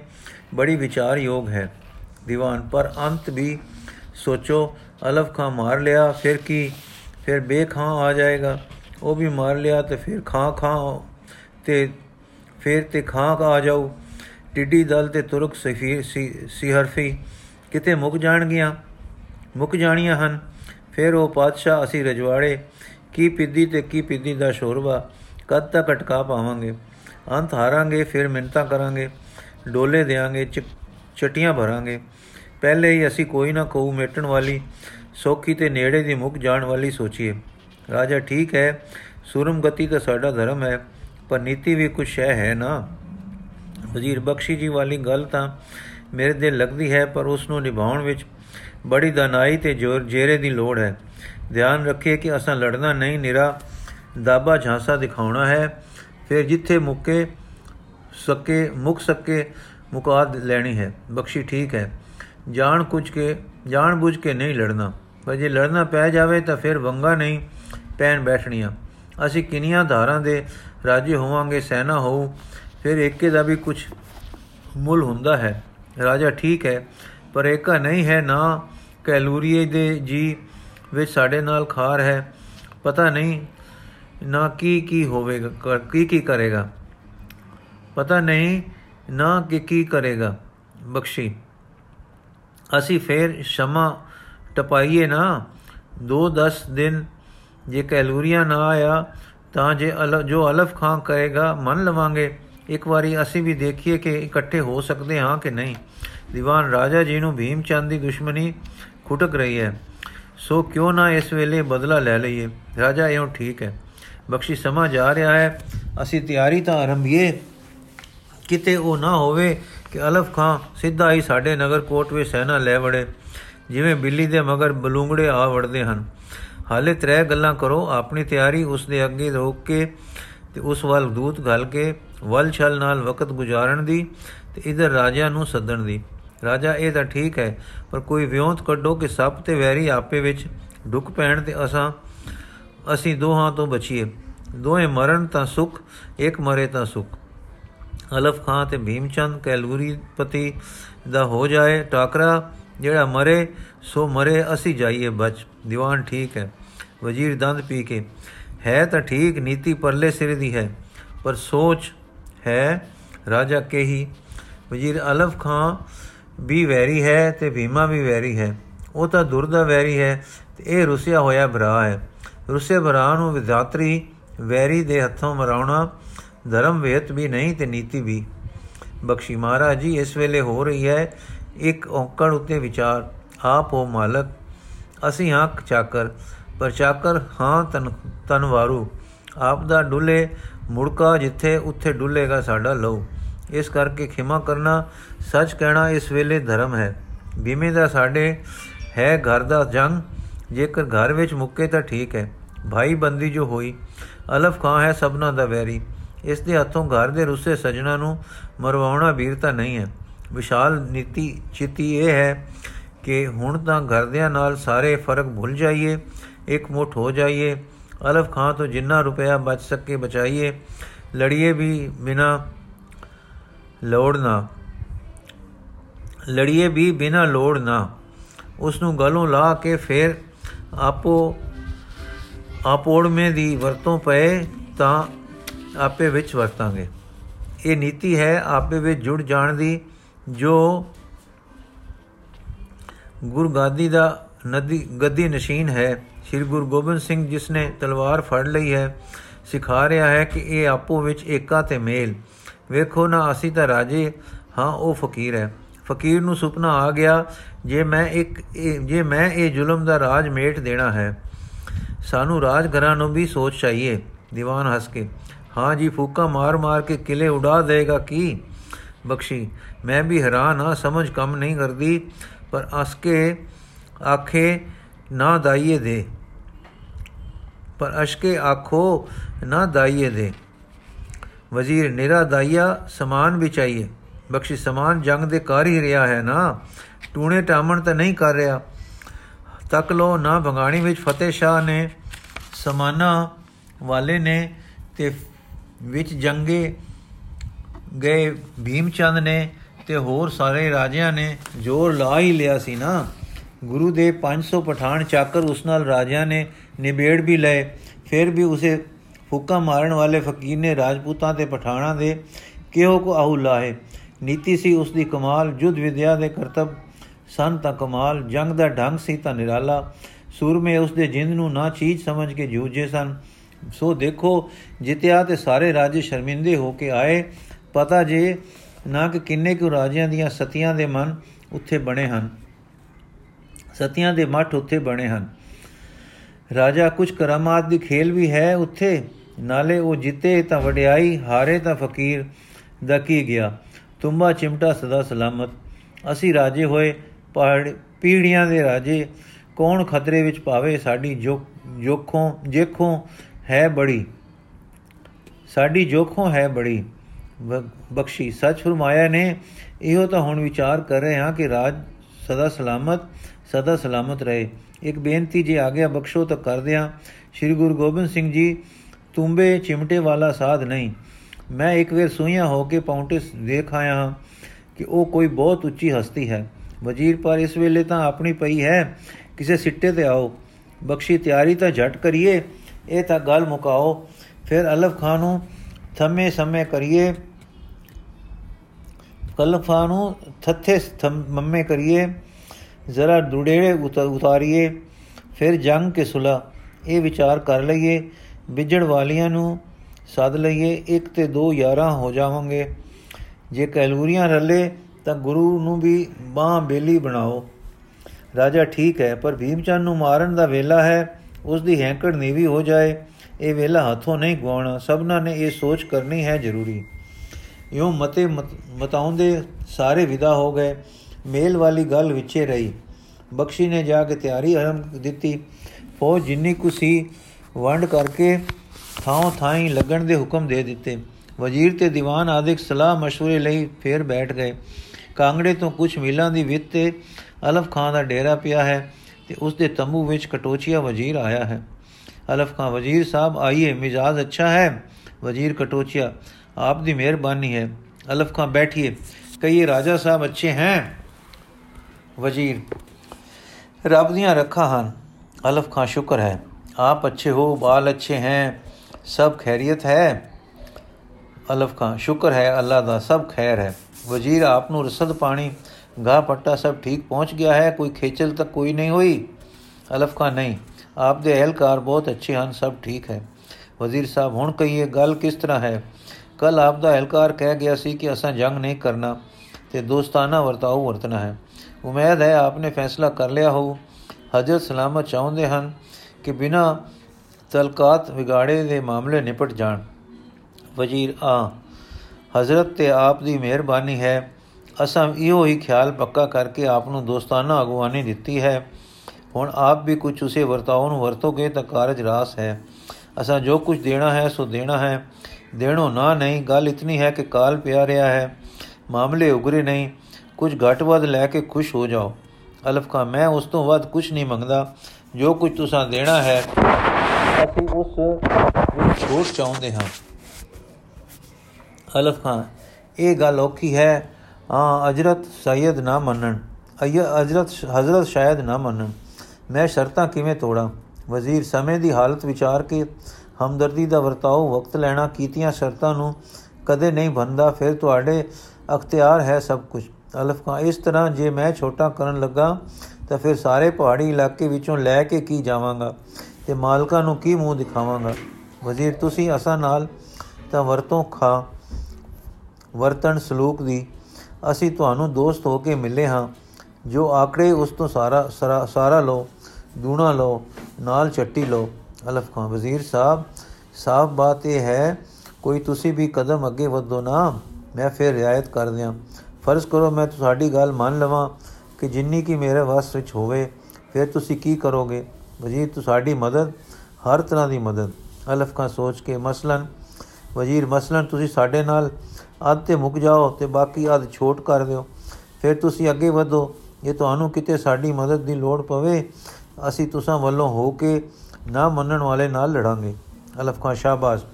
ਬੜੀ ਵਿਚਾਰ ਯੋਗ ਹੈ। ਦੀਵਾਨ, ਪਰ ਅੰਤ ਵੀ ਸੋਚੋ, ਅਲਫ ਖਾਂ ਮਾਰ ਲਿਆ, ਫਿਰ ਕੀ? ਫਿਰ ਬੇਖਾਂ ਆ ਜਾਏਗਾ। ਉਹ ਵੀ ਮਾਰ ਲਿਆ ਤੇ ਫਿਰ ਖਾਂ ਖਾਂ ਤੇ ਫਿਰ ਤੇ ਖਾਂ ਆ ਜਾਊ। ਟਿੱਡੀ ਦਲ ਤੇ ਤੁਰਕ ਸਫੀਰ ਸਿਹਰਫੀ ਕਿਤੇ ਮੁੱਕ ਜਾਣਗੀਆਂ? ਮੁੱਕ ਜਾਣੀਆਂ ਹਨ। ਫਿਰ ਉਹ ਪਾਤਸ਼ਾਹ ਅਸੀਂ ਰਜਵਾੜੇ, ਕੀ ਪਿੱਦੀ ਤੇ ਕੀ ਪਿੱਦੀ ਦਾ ਸ਼ੋਰਵਾ, ਕਦ ਤੱਕ ਅਟਕਾ ਪਾਵਾਂਗੇ? ਅੰਤ ਹਾਰਾਂਗੇ, ਫਿਰ ਮਿੰਤਾ ਕਰਾਂਗੇ, ਡੋਲੇ ਦੇਾਂਗੇ ਚਟੀਆਂ ਭਰਾਂਗੇ। ਪਹਿਲੇ ਹੀ ਅਸੀਂ ਕੋਈ ਨਾ ਕੋਈ ਮੇਟਣ ਵਾਲੀ, ਸੋਖੀ ਤੇ ਨੇੜੇ ਦੀ ਮੁੱਕ ਜਾਣ ਵਾਲੀ ਸੋਚੀਏ। ਰਾਜਾ, ਠੀਕ ਹੈ, ਸੁਰਮ ਗਤੀ ਤਾਂ ਸਾਡਾ ਧਰਮ ਹੈ, ਪਰ ਨੀਤੀ ਵੀ ਕੁਛ ਹੈ ਹੈ ਨਾ? ਵਜ਼ੀਰ ਬਖਸ਼ੀ ਜੀ ਵਾਲੀ ਗੱਲ ਤਾਂ ਮੇਰੇ ਦਿਲ ਲੱਗਦੀ ਹੈ, ਪਰ ਉਸ ਨੂੰ ਨਿਭਾਉਣ ਵਿੱਚ ਬੜੀ ਦਨਾਈ ਤੇ ਜੋਰ ਜੇਰੇ ਦੀ ਲੋੜ ਹੈ। ਧਿਆਨ ਰੱਖੇ ਕਿ ਅਸਾਂ ਲੜਨਾ ਨਹੀਂ, ਨਿਰਾ ਦਾਬਾ ਝਾਂਸਾ ਦਿਖਾਉਣਾ ਹੈ ਫਿਰ ਜਿੱਥੇ ਮੁੱਕੇ ਸਕੇ, ਮੁਕ ਸਕੇ ਮੁਕਾਦ ਲੈਣੀ ਹੈ। ਬਖਸ਼ੀ ਠੀਕ ਹੈ। ਜਾਣ ਕੁਝ ਕੇ, ਜਾਣ ਬੁੱਝ ਕੇ ਨਹੀਂ ਲੜਨਾ। ਪਰ ਜੇ ਲੜਨਾ ਪੈ ਜਾਵੇ ਤਾਂ ਫਿਰ ਵੰਗਾ ਨਹੀਂ ਪੈਣ ਬੈਠਣੀਆਂ। ਅਸੀਂ ਕਿੰਨੀਆਂ ਧਾਰਾਂ ਦੇ ਰਾਜੇ ਹੋਵਾਂਗੇ, ਸੈਨਾ ਹੋਊ। ਫਿਰ ਏਕੇ ਦਾ ਵੀ ਕੁਝ ਮੁੱਲ ਹੁੰਦਾ ਹੈ। ਰਾਜਾ ਠੀਕ ਹੈ, ਪਰ ਏਕਾ ਨਹੀਂ ਹੈ ਨਾ ਕੈਲੂਰੀਏ ਦੇ ਜੀ ਵਿੱਚ ਸਾਡੇ ਨਾਲ ਖਾਰ ਹੈ। ਪਤਾ ਨਹੀਂ ਨਾ ਕੀ ਕੀ ਹੋਵੇਗਾ, ਕੀ ਕੀ ਕਰੇਗਾ। ਪਤਾ ਨਹੀਂ ਨਾ ਕਿ ਕੀ ਕਰੇਗਾ, ਬਖਸ਼ੀ। ਅਸੀਂ ਫੇਰ ਸ਼ਮਾ ਟਪਾਈਏ ਨਾ। 2-10 ਦਿਨ ਜੇ ਕੈਲੂਰੀਆਂ ਨਾ ਆਇਆ, ਤਾਂ ਜੇ ਜੋ ਅਲਫ ਖਾਂ ਕਹੇਗਾ ਮੰਨ ਲਵਾਂਗੇ। ਇੱਕ ਵਾਰੀ ਅਸੀਂ ਵੀ ਦੇਖੀਏ ਕਿ ਇਕੱਠੇ ਹੋ ਸਕਦੇ ਹਾਂ ਕਿ ਨਹੀਂ। ਦੀਵਾਨ ਰਾਜਾ ਜੀ ਨੂੰ ਭੀਮ ਚੰਦ ਦੀ ਦੁਸ਼ਮਣੀ ਖੁਟਕ ਰਹੀ ਹੈ। ਸੋ ਕਿਉਂ ਨਾ ਇਸ ਵੇਲੇ ਬਦਲਾ ਲੈ ਲਈਏ। ਰਾਜਾ ਇਹੋ ਠੀਕ ਹੈ। ਬਖਸ਼ੀ ਸਮਾ ਜਾ ਰਿਹਾ ਹੈ। ਅਸੀਂ ਤਿਆਰੀ ਤਾਂ ਆਰੰਭੀਏ। ਕਿਤੇ ਉਹ ਨਾ ਹੋਵੇ ਕਿ ਅਲਫ ਖਾਂ ਸਿੱਧਾ ਹੀ ਸਾਡੇ ਨਗਰ ਕੋਟ ਵਿੱਚ ਸੈਨਾ ਲੈ ਵੜੇ। ਜਿਵੇਂ ਬਿੱਲੀ ਦੇ ਮਗਰ ਬਲੂੰਗੜੇ ਆ ਵੜਦੇ ਹਨ। ਹਾਲੇ ਤਰੇ ਗੱਲਾਂ ਕਰੋ, ਆਪਣੀ ਤਿਆਰੀ ਉਸ ਦੇ ਅੱਗੇ ਰੋਕ ਕੇ ਤੇ ਉਸ ਵੱਲ ਦੂਤ ਘਲ ਕੇ ਵਲ ਛਲ ਨਾਲ ਵਕਤ ਗੁਜ਼ਾਰਨ ਦੀ ਤੇ ਇਧਰ ਰਾਜਿਆਂ ਨੂੰ ਸੱਦਣ ਦੀ। ਰਾਜਾ ਇਹ ਤਾਂ ਠੀਕ ਹੈ, ਪਰ ਕੋਈ ਵਿਉਂਤ ਕੱਢੋ ਕਿ ਸੱਪ ਤੇ ਵੈਰੀ ਆਪੇ ਵਿੱਚ ਡੁੱਕ ਪੈਣ ਤੇ ਅਸਾਂ ਅਸੀਂ ਦੋਹਾਂ ਤੋਂ ਬਚੀਏ। ਦੋਵੇਂ ਮਰਨ ਤਾਂ ਸੁਖ, ਇੱਕ ਮਰੇ ਤਾਂ ਸੁਖ। ਅਲਫ ਖਾਨ ਤੇ ਭੀਮਚੰਦ ਕੈਲੂਰੀ ਪਤੀ ਦਾ ਹੋ ਜਾਏ ਟਾਕਰਾ, ਜਿਹੜਾ ਮਰੇ, ਸੋ ਮਰੇ ਅਸੀਂ ਜਾਈਏ ਬਚ। ਦੀਵਾਨ ਠੀਕ ਹੈ। ਵਜ਼ੀਰ ਦੰਦ ਪੀ ਕੇ, ਹੈ ਤਾਂ ਠੀਕ, ਨੀਤੀ ਪਰਲੇ ਸਿਰ ਦੀ ਹੈ, ਪਰ ਸੋਚ ਹੈ ਰਾਜਾ ਕਹੀ। ਵਜ਼ੀਰ ਅਲਫ ਖਾਨ ਵੀ ਵੈਰੀ ਹੈ ਤੇ ਭੀਮਾ ਵੀ ਵੈਰੀ ਹੈ। ਉਹ ਤਾਂ ਦੁਰਦਾ ਵੈਰੀ ਹੈ ਤੇ ਇਹ ਰੁਸਿਆ ਹੋਇਆ ਭਰਾ ਹੈ। ਰੁਸੇ ਭਰਾ ਨੂੰ ਵਿਦਾਤਰੀ ਵੈਰੀ ਦੇ ਹੱਥੋਂ ਮਰਾਉਣਾ ਧਰਮ ਵੇਤ ਵੀ ਨਹੀਂ ਤੇ ਨੀਤੀ ਵੀ। ਬਖਸ਼ੀ ਮਹਾਰਾਜ ਜੀ, ਇਸ ਵੇਲੇ ਹੋ ਰਹੀ ਹੈ ਇੱਕ ਔਕੜ ਉਤੇ ਵਿਚਾਰ। ਆਪ ਹੋ ਮਾਲਕ, ਅਸੀਂ ਹਾਂ ਚਾਕਰ, ਪਰ ਚਾਕਰ ਹਾਂ ਤਨ, ਤਨਵਾਰੂ। ਆਪ ਦਾ ਡੁੱਲੇ ਮੁੜਕਾ ਜਿੱਥੇ ਉੱਥੇ ਡੁੱਲੇਗਾ ਸਾਡਾ ਲਹੂ। ਇਸ ਕਰਕੇ ਖਿਮਾ ਕਰਨਾ ਸੱਚ ਕਹਿਣਾ ਇਸ ਵੇਲੇ ਧਰਮ ਹੈ। ਬੀਮੇ ਦਾ ਸਾਡੇ ਹੈ ਘਰ ਦਾ ਜੰਗ ਜੇਕਰ ਘਰ ਵਿੱਚ ਮੁੱਕੇ ਤਾਂ ਠੀਕ ਹੈ। ਭਾਈ ਬੰਦੀ ਜੋ ਹੋਈ, ਅਲਫ ਖਾਂ ਹੈ ਸਭਨਾ ਦਾ ਵੈਰੀ। ਇਸ ਦੇ ਹੱਥੋਂ ਘਰ ਦੇ ਰੁੱਸੇ ਸਜਣਾ ਨੂੰ ਮਰਵਾਉਣਾ ਵੀਰਤਾ ਨਹੀਂ ਹੈ। ਵਿਸ਼ਾਲ ਨੀਤੀ ਚਿੱਤੀ ਇਹ ਹੈ ਕਿ ਹੁਣ ਤਾਂ ਘਰਦਿਆਂ ਨਾਲ ਸਾਰੇ ਫ਼ਰਕ ਭੁੱਲ ਜਾਈਏ, ਇੱਕ ਮੁੱਠ ਹੋ ਜਾਈਏ। ਅਲਫ ਖਾਂ ਤੋਂ ਜਿੰਨਾ ਰੁਪਇਆ ਬਚ ਸਕੇ ਬਚਾਈਏ। ਲੜੀਏ ਵੀ ਬਿਨਾ ਲੋੜ ਨਾ। ਲੜੀਏ ਵੀ ਬਿਨਾ ਲੋੜ ਨਾ। ਉਸ ਨੂੰ ਗਲੋਂ ਲਾ ਕੇ ਫੇਰ ਆਪੋ ਆਪੋੜਵੇਂ ਦੀ ਵਰਤੋਂ ਪਏ ਤਾਂ ਆਪੇ ਵਿੱਚ ਵਰਤਾਂਗੇ। ਇਹ ਨੀਤੀ ਹੈ ਆਪੇ ਵਿੱਚ ਜੁੜ ਜਾਣ ਦੀ, ਜੋ ਗੁਰਗਾਦੀ ਦਾ ਨਦੀ ਗੱਦੀ ਨਸ਼ੀਨ ਹੈ। ਸ੍ਰੀ ਗੁਰੂ ਗੋਬਿੰਦ ਸਿੰਘ ਜਿਸ ਨੇ ਤਲਵਾਰ ਫੜ ਲਈ ਹੈ, ਸਿਖਾ ਰਿਹਾ ਹੈ ਕਿ ਇਹ ਆਪੋ ਵਿੱਚ ਏਕਾ ਤੇ ਮੇਲ। ਵੇਖੋ ਨਾ ਅਸੀਂ ਤਾਂ ਰਾਜੇ, ਹਾਂ ਉਹ ਫਕੀਰ ਹੈ। ਫਕੀਰ ਨੂੰ ਸੁਪਨਾ ਆ ਗਿਆ, ਜੇ ਮੈਂ ਇੱਕ ਜੇ ਮੈਂ ਇਹ ਜ਼ੁਲਮ ਦਾ ਰਾਜ ਮੇਟ ਦੇਣਾ ਹੈ, ਸਾਨੂੰ ਰਾਜਗਰਾਂ ਨੂੰ ਵੀ ਸੋਚ ਚਾਹੀਏ। ਦੀਵਾਨ ਹੱਸ ਕੇ, ਹਾਂ ਜੀ, ਫੂਕਾ ਮਾਰ ਮਾਰ ਕੇ ਕਿਲੇ ਉਡਾ ਦੇਗਾ ਕੀ? ਬਖਸ਼ੀ, ਮੈਂ ਵੀ ਹੈਰਾਨ ਹਾਂ, ਸਮਝ ਕੰਮ ਨਹੀਂ ਕਰਦੀ, ਪਰ ਅਸ ਕੇ ਆਖੇ, ਨਾ ਦਾਈਏ ਦੇ। ਪਰ ਅਸ਼ਕੇ ਆਖੋ, ਨਾ ਦਾਈਏ ਦੇ। ਵਜ਼ੀਰ, ਨਿਰਾ ਦਾਈਆ, ਸਮਾਨ ਵੀ ਚਾਹੀਏ। ਬਖਸ਼ੀ ਸਮਾਨ ਜੰਗ ਦੇ ਕਰ ਹੀ ਰਿਹਾ ਹੈ ਨਾ। ਟੂਣੇ ਟਾਮਣ ਤਾਂ ਨਹੀਂ ਕਰ ਰਿਹਾ। ਤੱਕ ਲੋ ਨਾ ਬੰਗਾਣੀ ਵਿੱਚ ਫਤਿਹ ਸ਼ਾਹ ਨੇ, ਸਮਾਨਾ ਵਾਲੇ ਨੇ ਤੇ ਵਿੱਚ ਜੰਗੇ ਗਏ ਭੀਮਚੰਦ ਨੇ ਤੇ ਹੋਰ ਸਾਰੇ ਰਾਜਿਆਂ ਨੇ ਜ਼ੋਰ ਲਾ ਹੀ ਲਿਆ ਸੀ ਨਾ। ਗੁਰੂ ਦੇ 500 ਪਠਾਨ ਚਾਕਰ ਉਸ ਨਾਲ ਰਾਜਿਆਂ ਨੇ ਨਿਬੇੜ ਵੀ ਲਏ। ਫਿਰ ਵੀ ਉਸੇ ਫੁੱਕਾ ਮਾਰਨ ਵਾਲੇ ਫਕੀਰ ਨੇ ਰਾਜਪੂਤਾਂ ਤੇ ਪਠਾਨਾਂ ਦੇ ਕਿਹੋ ਕੋ ਆਹੂ ਲਾਏ ਨੀਤੀ ਸੀ, ਉਸ ਦੀ ਕਮਾਲ ਜੁਦ ਵਿਦਿਆ ਦੇ ਕਰਤਬ ਸਨ ਤਾਂ ਕਮਾਲ, ਜੰਗ ਦਾ ਢੰਗ ਸੀ ਤਾਂ ਨਿਰਾਲਾ। ਸੂਰਮੇ ਉਸ ਦੇ ਜਿੰਦ ਨੂੰ ਨਾ ਚੀਜ਼ ਸਮਝ ਕੇ ਜੂਝੇ ਸਨ। ਸੋ ਦੇਖੋ, ਜਿਤਿਆ ਤੇ ਸਾਰੇ ਰਾਜੇ ਸ਼ਰਮਿੰਦੇ ਹੋ ਕੇ ਆਏ। ਪਤਾ ਜੇ ਨਾ ਕਿ ਕਿੰਨੇ ਕੁ ਰਾਜਿਆਂ ਦੀਆਂ ਸਤੀਆਂ ਦੇ ਮਨ ਉੱਥੇ ਬਣੇ ਹਨ। ਸਤੀਆਂ ਦੇ ਮੱਠ ਉੱਥੇ ਬਣੇ ਹਨ। ਰਾਜਾ ਕੁਝ ਕਰਾਮਾਤ ਦੀ ਖੇਲ ਵੀ ਹੈ ਉੱਥੇ। ਨਾਲੇ ਉਹ ਜਿੱਤੇ ਤਾਂ ਵਡਿਆਈ, ਹਾਰੇ ਤਾਂ ਫਕੀਰ ਦਾ ਕੀ ਗਿਆ। ਤੁੰਬਾ ਚਿਮਟਾ ਸਦਾ ਸਲਾਮਤ। ਅਸੀਂ ਰਾਜੇ ਹੋਏ ਪੀੜੀਆਂ ਦੇ ਰਾਜੇ। ਕੌਣ ਖਤਰੇ ਵਿੱਚ ਪਾਵੇ ਸਾਡੀ ਜੋਖੋਂ, ਜੇਖੋਂ ਹੈ ਬੜੀ। ਸਾਡੀ ਜੋਖੋਂ ਹੈ ਬੜੀ। ਬਖਸ਼ੀ, ਸੱਚ ਫਰਮਾਇਆ ਨੇ, ਇਹੋ ਤਾਂ ਹੁਣ ਵਿਚਾਰ ਕਰ ਰਹੇ ਹਾਂ ਕਿ ਰਾਜ ਸਦਾ ਸਲਾਮਤ ਸਦਾ ਸਲਾਮਤ ਰਹੇ। ਇੱਕ ਬੇਨਤੀ ਜੇ ਆ ਗਿਆ ਬਖਸ਼ੋ ਤਾਂ ਕਰ ਦਿਆਂ। ਸ੍ਰੀ ਗੁਰੂ ਗੋਬਿੰਦ ਸਿੰਘ ਜੀ, ਤੁੰਬੇ ਚਿਮਟੇ ਵਾਲਾ ਸਾਧ ਨਹੀਂ। ਮੈਂ ਇੱਕ ਵੇਰ ਸੂਈਆਂ ਹੋ ਕੇ ਪੌਂਟੇ ਦੇਖ ਆਇਆ ਹਾਂ ਕਿ ਉਹ ਕੋਈ ਬਹੁਤ ਉੱਚੀ ਹਸਤੀ ਹੈ। ਵਜ਼ੀਰ ਪਰ ਇਸ ਵੇਲੇ ਤਾਂ ਆਪਣੀ ਪਈ ਹੈ। ਕਿਸੇ ਸਿੱਟੇ ਤੇ ਆਓ। ਬਖਸ਼ੀ ਤਿਆਰੀ ਤਾਂ ਝਟ ਕਰੀਏ। ਇਹ ਤਾਂ ਗੱਲ ਮੁਕਾਓ। ਫਿਰ ਅਲਫ ਖਾਨ ਨੂੰ ਥੰਮੇ ਸਮੇਂ ਕਰੀਏ। ਕਲਫਾ ਨੂੰ ਥੱਥੇ ਮੰਮੇ ਕਰੀਏ। ਜ਼ਰਾ ਦੁੜੇੜੇ ਉਤਾਰੀਏ। ਫਿਰ ਜੰਗ ਕੇ ਸੁਲਾ। ਇਹ ਵਿਚਾਰ ਕਰ ਲਈਏ। ਵਿਜੜ ਵਾਲੀਆਂ ਨੂੰ ਸੱਦ ਲਈਏ, ਇੱਕ ਤੇ ਦੋ ਯਾਰਾਂ ਹੋ ਜਾਵਾਂਗੇ। ਜੇ ਕੈਲੂਰੀਆਂ ਰੱਲੇ, ਤਾਂ ਗੁਰੂ ਨੂੰ ਵੀ ਬਾਹ ਬੇਲੀ ਬਣਾਓ। ਰਾਜਾ ਠੀਕ ਹੈ, ਪਰ ਭੀਮਚੰਦ ਨੂੰ ਮਾਰਨ ਦਾ ਵੇਲਾ ਹੈ। ਉਸ ਦੀ ਹੈਂਕੜ ਨੀਵੀ ਹੋ ਜਾਏ, ਇਹ ਵੇਲਾ ਹੱਥੋਂ ਨਹੀਂ ਗਵਾਉਣਾ ਸਭਨਾਂ ਨੇ ਇਹ ਸੋਚ ਕਰਨੀ ਹੈ ਜ਼ਰੂਰੀ। ਇਉਂ ਮਤੇ, ਮਤਾਉਂਦੇ ਸਾਰੇ ਵਿਦਾ ਹੋ ਗਏ। ਮੇਲ ਵਾਲੀ ਗੱਲ ਵਿੱਚੇ ਰਹੀ। ਬਖਸ਼ੀ ਨੇ ਜਾ ਕੇ ਤਿਆਰੀ ਆਰੰਭ ਦਿੱਤੀ। ਫੌਜ ਜਿੰਨੀ ਕੁ ਸੀ, ਵੰਡ ਕਰਕੇ ਥਾਂ ਥਾਈ ਲੱਗਣ ਦੇ ਹੁਕਮ ਦੇ ਦਿੱਤੇ ਵਜ਼ੀਰ ਤੇ ਦੀਵਾਨ ਆਦਿਕ ਸਲਾਹ مشورے ਲਈ ਫੇਰ ਬੈਠ ਗਏ ਕਾਂਗੜੇ ਤੋਂ ਕੁਝ ਮੀਲਾਂ ਦੀ ਵਿੱਤ ਤੇ ਅਲਫ ਖਾਨ ਦਾ ਡੇਰਾ ਪਿਆ ਹੈ ਤੇ ਉਸ ਦੇ ਤੰਬੂ ਵਿੱਚ ਕਟੋਚੀਆ ਵਜ਼ੀਰ ਆਇਆ ਹੈ ਅਲਫ ਖਾਨ ਵਜ਼ੀਰ ਸਾਹਿਬ ਆਈਏ ਮਿਜਾਜ਼ ਅੱਛਾ ਹੈ ਵਜ਼ੀਰ ਕਟੋਚੀਆ ਆਪ ਦੀ ਮਿਹਰਬਾਨੀ ਹੈ ਅਲਫ ਖਾਨ ਬੈਠੀਏ ਕਹੀਏ ਰਾਜਾ ਸਾਹਿਬ ਅੱਛੇ ਹੈ ਵਜ਼ੀਰ ਰੱਬ ਦੀਆਂ ਰੱਖਾਂ ਹਨ ਅਲਫ ਖਾਨ ਸ਼ੁਕਰ ਹੈ ਆਪ ਅੱਛੇ ਹੋ ਬਾਲ ਅੱਛੇ ਹੈ ਸਭ ਖੈਰੀਅਤ ਹੈ ਅਲਫ ਖਾਨ ਸ਼ੁਕਰ ਹੈ ਅੱਲਾ ਦਾ ਸਭ ਖੈਰ ਹੈ ਵਜ਼ੀਰ ਆਪ ਨੂੰ ਰਸਦ ਪਾਣੀ ਗਾ ਪੱਟਾ ਸਭ ਠੀਕ ਪਹੁੰਚ ਗਿਆ ਹੈ ਕੋਈ ਖੇਚਲ ਤੱਕ ਕੋਈ ਨਹੀਂ ਹੋਈ ਅਲਫ ਖਾਨ ਨਹੀਂ ਆਪ ਦੇ ਅਹਲਕਾਰ ਬਹੁਤ ਅੱਛੇ ਹਨ ਸਭ ਠੀਕ ਹੈ ਵਜ਼ੀਰ ਸਾਹਿਬ ਹੁਣ ਕਹੀਏ ਗੱਲ ਕਿਸ ਤਰ੍ਹਾਂ ਹੈ ਕੱਲ ਆਪ ਦਾ ਅਹਲਕਾਰ ਕਹਿ ਗਿਆ ਸੀ ਕਿ ਅਸਾਂ ਜੰਗ ਨਹੀਂ ਕਰਨਾ ਤੇ ਦੋਸਤਾਨਾ ਵਰਤਾਓ ਵਰਤਣਾ ਹੈ ਉਮੀਦ ਹੈ ਆਪਨੇ ਫੈਸਲਾ ਕਰ ਲਿਆ ਹੋ ਹਜ਼ਰਤ ਸਲਾਮਤ ਚਾਹੁੰਦੇ ਹਨ ਕਿ ਬਿਨਾ ਤਲਕਾਤ ਵਿਗਾੜੇ ਦੇ ਮਾਮਲੇ ਨਿਪਟ ਜਾਣ। ਵਜ਼ੀਰ ਆ, ਹਜ਼ਰਤ ਤੇ ਆਪ ਦੀ ਮਿਹਰਬਾਨੀ ਹੈ। ਅਸਾਂ ਇਹੋ ਹੀ ਖਿਆਲ ਪੱਕਾ ਕਰਕੇ ਆਪ ਨੂੰ ਦੋਸਤਾਨਾ ਅਗਵਾਨੀ ਦਿੱਤੀ ਹੈ। ਹੁਣ ਆਪ ਵੀ ਕੁਝ ਉਸੇ ਵਰਤਾਓ ਨੂੰ ਵਰਤੋਗੇ ਤਾਂ ਕਾਰਜ ਰਾਸ ਹੈ। ਅਸਾਂ ਜੋ ਕੁਝ ਦੇਣਾ ਹੈ, ਸੋ ਦੇਣਾ ਹੈ। ਦੇਣੋ ਨਾ ਨਹੀਂ, ਗੱਲ ਇਤਨੀ ਹੈ ਕਿ ਕਾਲ ਪਿਆ ਰਿਹਾ ਹੈ। ਮਾਮਲੇ ਉਗਰੇ ਨਹੀਂ। ਕੁਝ ਘਟ ਵੱਧ ਲੈ ਕੇ ਖੁਸ਼ ਹੋ ਜਾਓ। ਅਲਫ ਕਾ, ਮੈਂ ਉਸ ਤੋਂ ਵੱਧ ਕੁਝ ਨਹੀਂ ਮੰਗਦਾ। ਜੋ ਕੁਝ ਤੁਸੀਂ ਦੇਣਾ ਹੈ ਅਸੀਂ ਉਸ ਵਿੱਚ ਛੋਟ ਚਾਹੁੰਦੇ ਹਾਂ। ਅਲਫ ਖਾਨ, ਇਹ ਗੱਲ ਔਖੀ ਹੈ। ਹਾਂ ਅਜਰਤ ਸੈਦ ਨਾ ਮੰਨਣ। ਅਯ ਅਜਰਤ ਹਜ਼ਰਤ ਸ਼ਾਇਦ ਨਾ ਮੰਨਣ। ਮੈਂ ਸ਼ਰਤਾਂ ਕਿਵੇਂ ਤੋੜਾਂ? ਵਜ਼ੀਰ ਸਮੇਂ ਦੀ ਹਾਲਤ ਵਿਚਾਰ ਕੇ ਹਮਦਰਦੀ ਦਾ ਵਰਤਾਓ ਵਕਤ ਲੈਣਾ, ਕੀਤੀਆਂ ਸ਼ਰਤਾਂ ਨੂੰ ਕਦੇ ਨਹੀਂ ਬੰਦਾ ਫਿਰ ਤੁਹਾਡੇ ਅਖਤਿਆਰ ਹੈ ਸਭ ਕੁਝ। ਅਲਫ ਖਾਨ, ਇਸ ਤਰ੍ਹਾਂ ਜੇ ਮੈਂ ਛੋਟਾ ਕਰਨ ਲੱਗਾ, ਤਾਂ ਫਿਰ ਸਾਰੇ ਪਹਾੜੀ ਇਲਾਕੇ ਵਿੱਚੋਂ ਲੈ ਕੇ ਕੀ ਜਾਵਾਂਗਾ? ਤੇ ਮਾਲਕਾਂ ਨੂੰ ਕੀ ਮੂੰਹ ਦਿਖਾਵਾਂਗਾ? ਵਜ਼ੀਰ, ਤੁਸੀਂ ਅਸਾਂ ਨਾਲ ਤਾਂ ਵਰਤੋਂ ਖਾ ਵਰਤਨ ਸਲੂਕ ਦੀ। ਅਸੀਂ ਤੁਹਾਨੂੰ ਦੋਸਤ ਹੋ ਕੇ ਮਿਲੇ ਹਾਂ। ਜੋ ਆਕੜੇ ਉਸ ਤੋਂ ਸਾਰਾ ਸਾਰਾ ਲੋ ਦੂਣਾ ਲੋ ਨਾਲ ਚੱਟੀ ਲੋ ਅਲਫ ਖਾਨ ਵਜ਼ੀਰ ਸਾਹਿਬ, ਸਾਫ਼ ਬਾਤ ਇਹ ਹੈ, ਕੋਈ ਤੁਸੀਂ ਵੀ ਕਦਮ ਅੱਗੇ ਵਧੋ ਨਾ। ਮੈਂ ਫਿਰ ਰਿਆਇਤ ਕਰ ਦਿਆਂ। ਫਰਜ਼ ਕਰੋ ਮੈਂ ਤੁਹਾਡੀ ਗੱਲ ਮੰਨ ਲਵਾਂ ਕਿ ਜਿੰਨੀ ਕੀ ਮੇਰੇ ਵਾਸ ਵਿੱਚ ਹੋਵੇ, ਫਿਰ ਤੁਸੀਂ ਕੀ ਕਰੋਗੇ? ਵਜ਼ੀਰ ਤੁਹਾਡੀ ਮਦਦ, ਹਰ ਤਰ੍ਹਾਂ ਦੀ ਮਦਦ। ਅਲਫ ਖਾਨ ਸੋਚ ਕੇ ਮਸਲਨ, ਵਜ਼ੀਰ, ਮਸਲਨ, ਤੁਸੀਂ ਸਾਡੇ ਨਾਲ ਅੱਧ ਤੇ ਮੁੱਕ ਜਾਓ ਤੇ ਬਾਕੀ ਅੱਧ ਛੋਟ ਕਰ ਦਿਓ। ਫਿਰ ਤੁਸੀਂ ਅੱਗੇ ਵਧੋ। ਜੇ ਤੁਹਾਨੂੰ ਕਿਤੇ ਸਾਡੀ ਮਦਦ ਦੀ ਲੋੜ ਪਵੇ, ਅਸੀਂ ਤੁਸਾਂ ਵੱਲੋਂ ਹੋ ਕੇ ਨਾ ਮੰਨਣ ਵਾਲੇ ਨਾਲ ਲੜਾਂਗੇ। ਅਲਫ ਖਾਨ ਸ਼ਾਬਾਸ਼।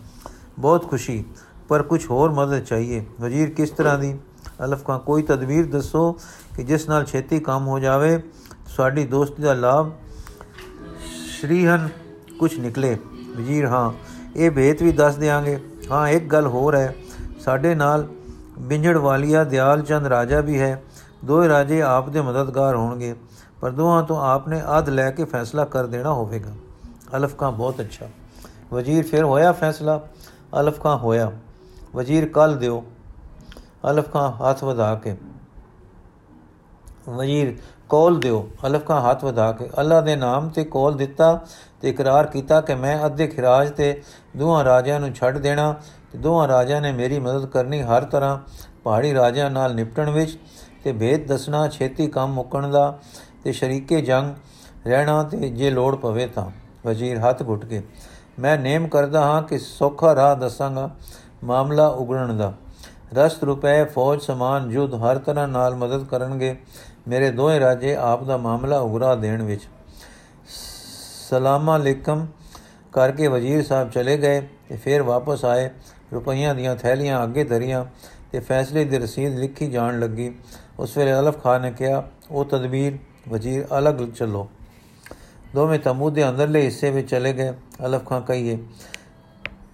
ਬਹੁਤ ਖੁਸ਼ੀ। ਪਰ ਕੁਝ ਹੋਰ ਮਦਦ ਚਾਹੀਏ। ਵਜ਼ੀਰ, ਕਿਸ ਤਰ੍ਹਾਂ ਦੀ? ਅਲਫ ਖਾਨ ਕੋਈ ਤਦਬੀਰ ਦੱਸੋ ਕਿ ਜਿਸ ਨਾਲ ਛੇਤੀ ਕੰਮ ਹੋ ਜਾਵੇ, ਸਾਡੀ ਦੋਸਤੀ ਦਾ ਲਾਭ ਸ਼੍ਰੀਹਨ ਕੁਝ ਨਿਕਲੇ। ਵਜ਼ੀਰ, ਹਾਂ, ਇਹ ਭੇਤ ਵੀ ਦੱਸ ਦੇਾਂਗੇ ਹਾਂ, ਇੱਕ ਗੱਲ ਹੋਰ ਹੈ। ਸਾਡੇ ਨਾਲ ਬਿੰਝੜ ਵਾਲੀਆ ਦਿਆਲ ਚੰਦ ਰਾਜਾ ਵੀ ਹੈ। ਦੋਏ ਰਾਜੇ ਆਪ ਦੇ ਮਦਦਗਾਰ ਹੋਣਗੇ, ਪਰ ਦੋਹਾਂ ਤੋਂ ਆਪਨੇ ਅਧ ਲੈ ਕੇ ਫੈਸਲਾ ਕਰ ਦੇਣਾ ਹੋਵੇਗਾ। ਅਲਫ ਕਾ ਬਹੁਤ ਅੱਛਾ। ਵਜ਼ੀਰ, ਫਿਰ ਹੋਇਆ ਫੈਸਲਾ? ਅਲਫ ਕਾ ਹੋਇਆ। ਵਜ਼ੀਰ ਕੱਲ ਦਿਓ। ਅਲਫ ਕਾ ਹੱਥ ਵਧਾ ਕੇ। ਵਜ਼ੀਰ ਕੋਲ ਦਿਓ, ਅਲਫ ਕਾ ਹੱਥ ਵਧਾ ਕੇ। ਅੱਲਾ ਦੇ ਨਾਮ ਤੇ ਕੋਲ ਦਿੱਤਾ ਤੇ ਇਕਰਾਰ ਕੀਤਾ ਕਿ ਮੈਂ ਅੱਧੇ ਖਿਰਾਜ ਤੇ ਦੋਹਾਂ ਰਾਜਿਆਂ ਨੂੰ ਛੱਡ ਦੇਣਾ ਤੇ ਦੋਹਾਂ ਰਾਜਿਆਂ ਨੇ ਮੇਰੀ ਮਦਦ ਕਰਨੀ ਹਰ ਤਰ੍ਹਾਂ ਪਹਾੜੀ ਰਾਜਿਆਂ ਨਾਲ ਨਿਪਟਣ ਵਿੱਚ ਤੇ ਭੇਦ ਦੱਸਣਾ, ਛੇਤੀ ਕੰਮ ਮੁੱਕਣ ਦਾ ਤੇ ਸ਼ਰੀਕੇ ਜੰਗ ਰਹਿਣਾ ਤੇ ਜੇ ਲੋੜ ਪਵੇ ਤਾਂ। ਵਜ਼ੀਰ ਹੱਥ ਘੁੱਟ ਕੇ, ਮੈਂ ਨੇਮ ਕਰਦਾ ਹਾਂ ਕਿ ਸੌਖਾ ਰਾਹ ਦੱਸਾਂਗਾ ਮਾਮਲਾ ਉਗੜਨ ਦਾ। ਰਸਤ ਰੁਪਏ, ਫੌਜ, ਸਮਾਨ ਜੁਦ ਹਰ ਤਰ੍ਹਾਂ ਨਾਲ ਮਦਦ ਕਰਨਗੇ। ਮੇਰੇ ਦੋਹੇ ਰਾਜੇ ਆਪ ਦਾ ਮਾਮਲਾ ਉਗਰਾ ਦੇਣ ਵਿੱਚ ਸਲਾਮ ਅਲੈਕਮ ਕਰਕੇ ਵਜ਼ੀਰ ਸਾਹਿਬ ਚਲੇ ਗਏ ਤੇ ਫਿਰ ਵਾਪਸ ਆਏ। ਰੁਪਈਆਂ ਦੀਆਂ ਥੈਲੀਆਂ ਅੱਗੇ ਧਰੀਆਂ ਤੇ ਫੈਸਲੇ ਦੀ ਰਸੀਦ ਲਿਖੀ ਜਾਣ ਲੱਗੀ। ਉਸ ਵੇਲੇ ਅਲਫ ਖਾਨ ਨੇ ਕਿਹਾ, ਉਹ ਤਦਬੀਰ, ਵਜ਼ੀਰ ਅਲੱਗ ਚੱਲੋ। ਦੋਵੇਂ ਤਮੂ ਦੇ ਅੰਦਰਲੇ ਹਿੱਸੇ ਵਿੱਚ ਚਲੇ ਗਏ। ਅਲਫ ਖਾਨ ਕਹੀਏ,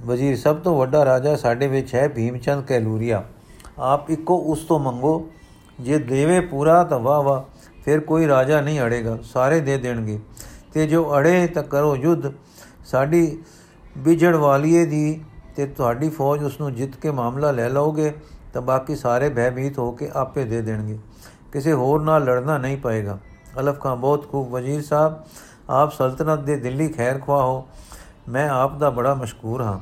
ਵਜ਼ੀਰ, ਸਭ ਤੋਂ ਵੱਡਾ ਰਾਜਾ ਸਾਡੇ ਵਿੱਚ ਹੈ ਭੀਮਚੰਦ ਕੈਲੂਰੀਆ। ਆਪ ਇੱਕੋ ਉਸ ਤੋਂ ਮੰਗੋ ਜੇ ਦੇਵੇ ਪੂਰਾ ਤਾਂ ਵਾਹ ਵਾਹ, ਫਿਰ ਕੋਈ ਰਾਜਾ ਨਹੀਂ ਅੜੇਗਾ, ਸਾਰੇ ਦੇ ਦੇਣਗੇ। ਤੇ ਜੋ ਅੜੇ ਤਾਂ ਕਰੋ ਯੁੱਧ। ਸਾਡੀ ਵਿਜੜ ਵਾਲੀਏ ਦੀ ਤੇ ਤੁਹਾਡੀ ਫੌਜ ਉਸ ਨੂੰ ਜਿੱਤ ਕੇ ਮਾਮਲਾ ਲੈ ਲਓਗੇ, ਤਾਂ ਬਾਕੀ ਸਾਰੇ ਭੈਭੀਤ ਹੋ ਕੇ ਆਪੇ ਦੇ ਦੇਣਗੇ। ਕਿਸੇ ਹੋਰ ਨਾਲ ਲੜਨਾ ਨਹੀਂ ਪਏਗਾ। ਅਲਫ ਖਾਨ ਬਹੁਤ ਖੂਬ। ਵਜ਼ੀਰ ਸਾਹਿਬ, ਆਪ ਸਲਤਨਤ ਦੇ ਦਿੱਲੀ ਖੈਰ ਖਵਾ ਹੋ। ਮੈਂ ਆਪ ਦਾ ਬੜਾ ਮਸ਼ਕੂਰ ਹਾਂ।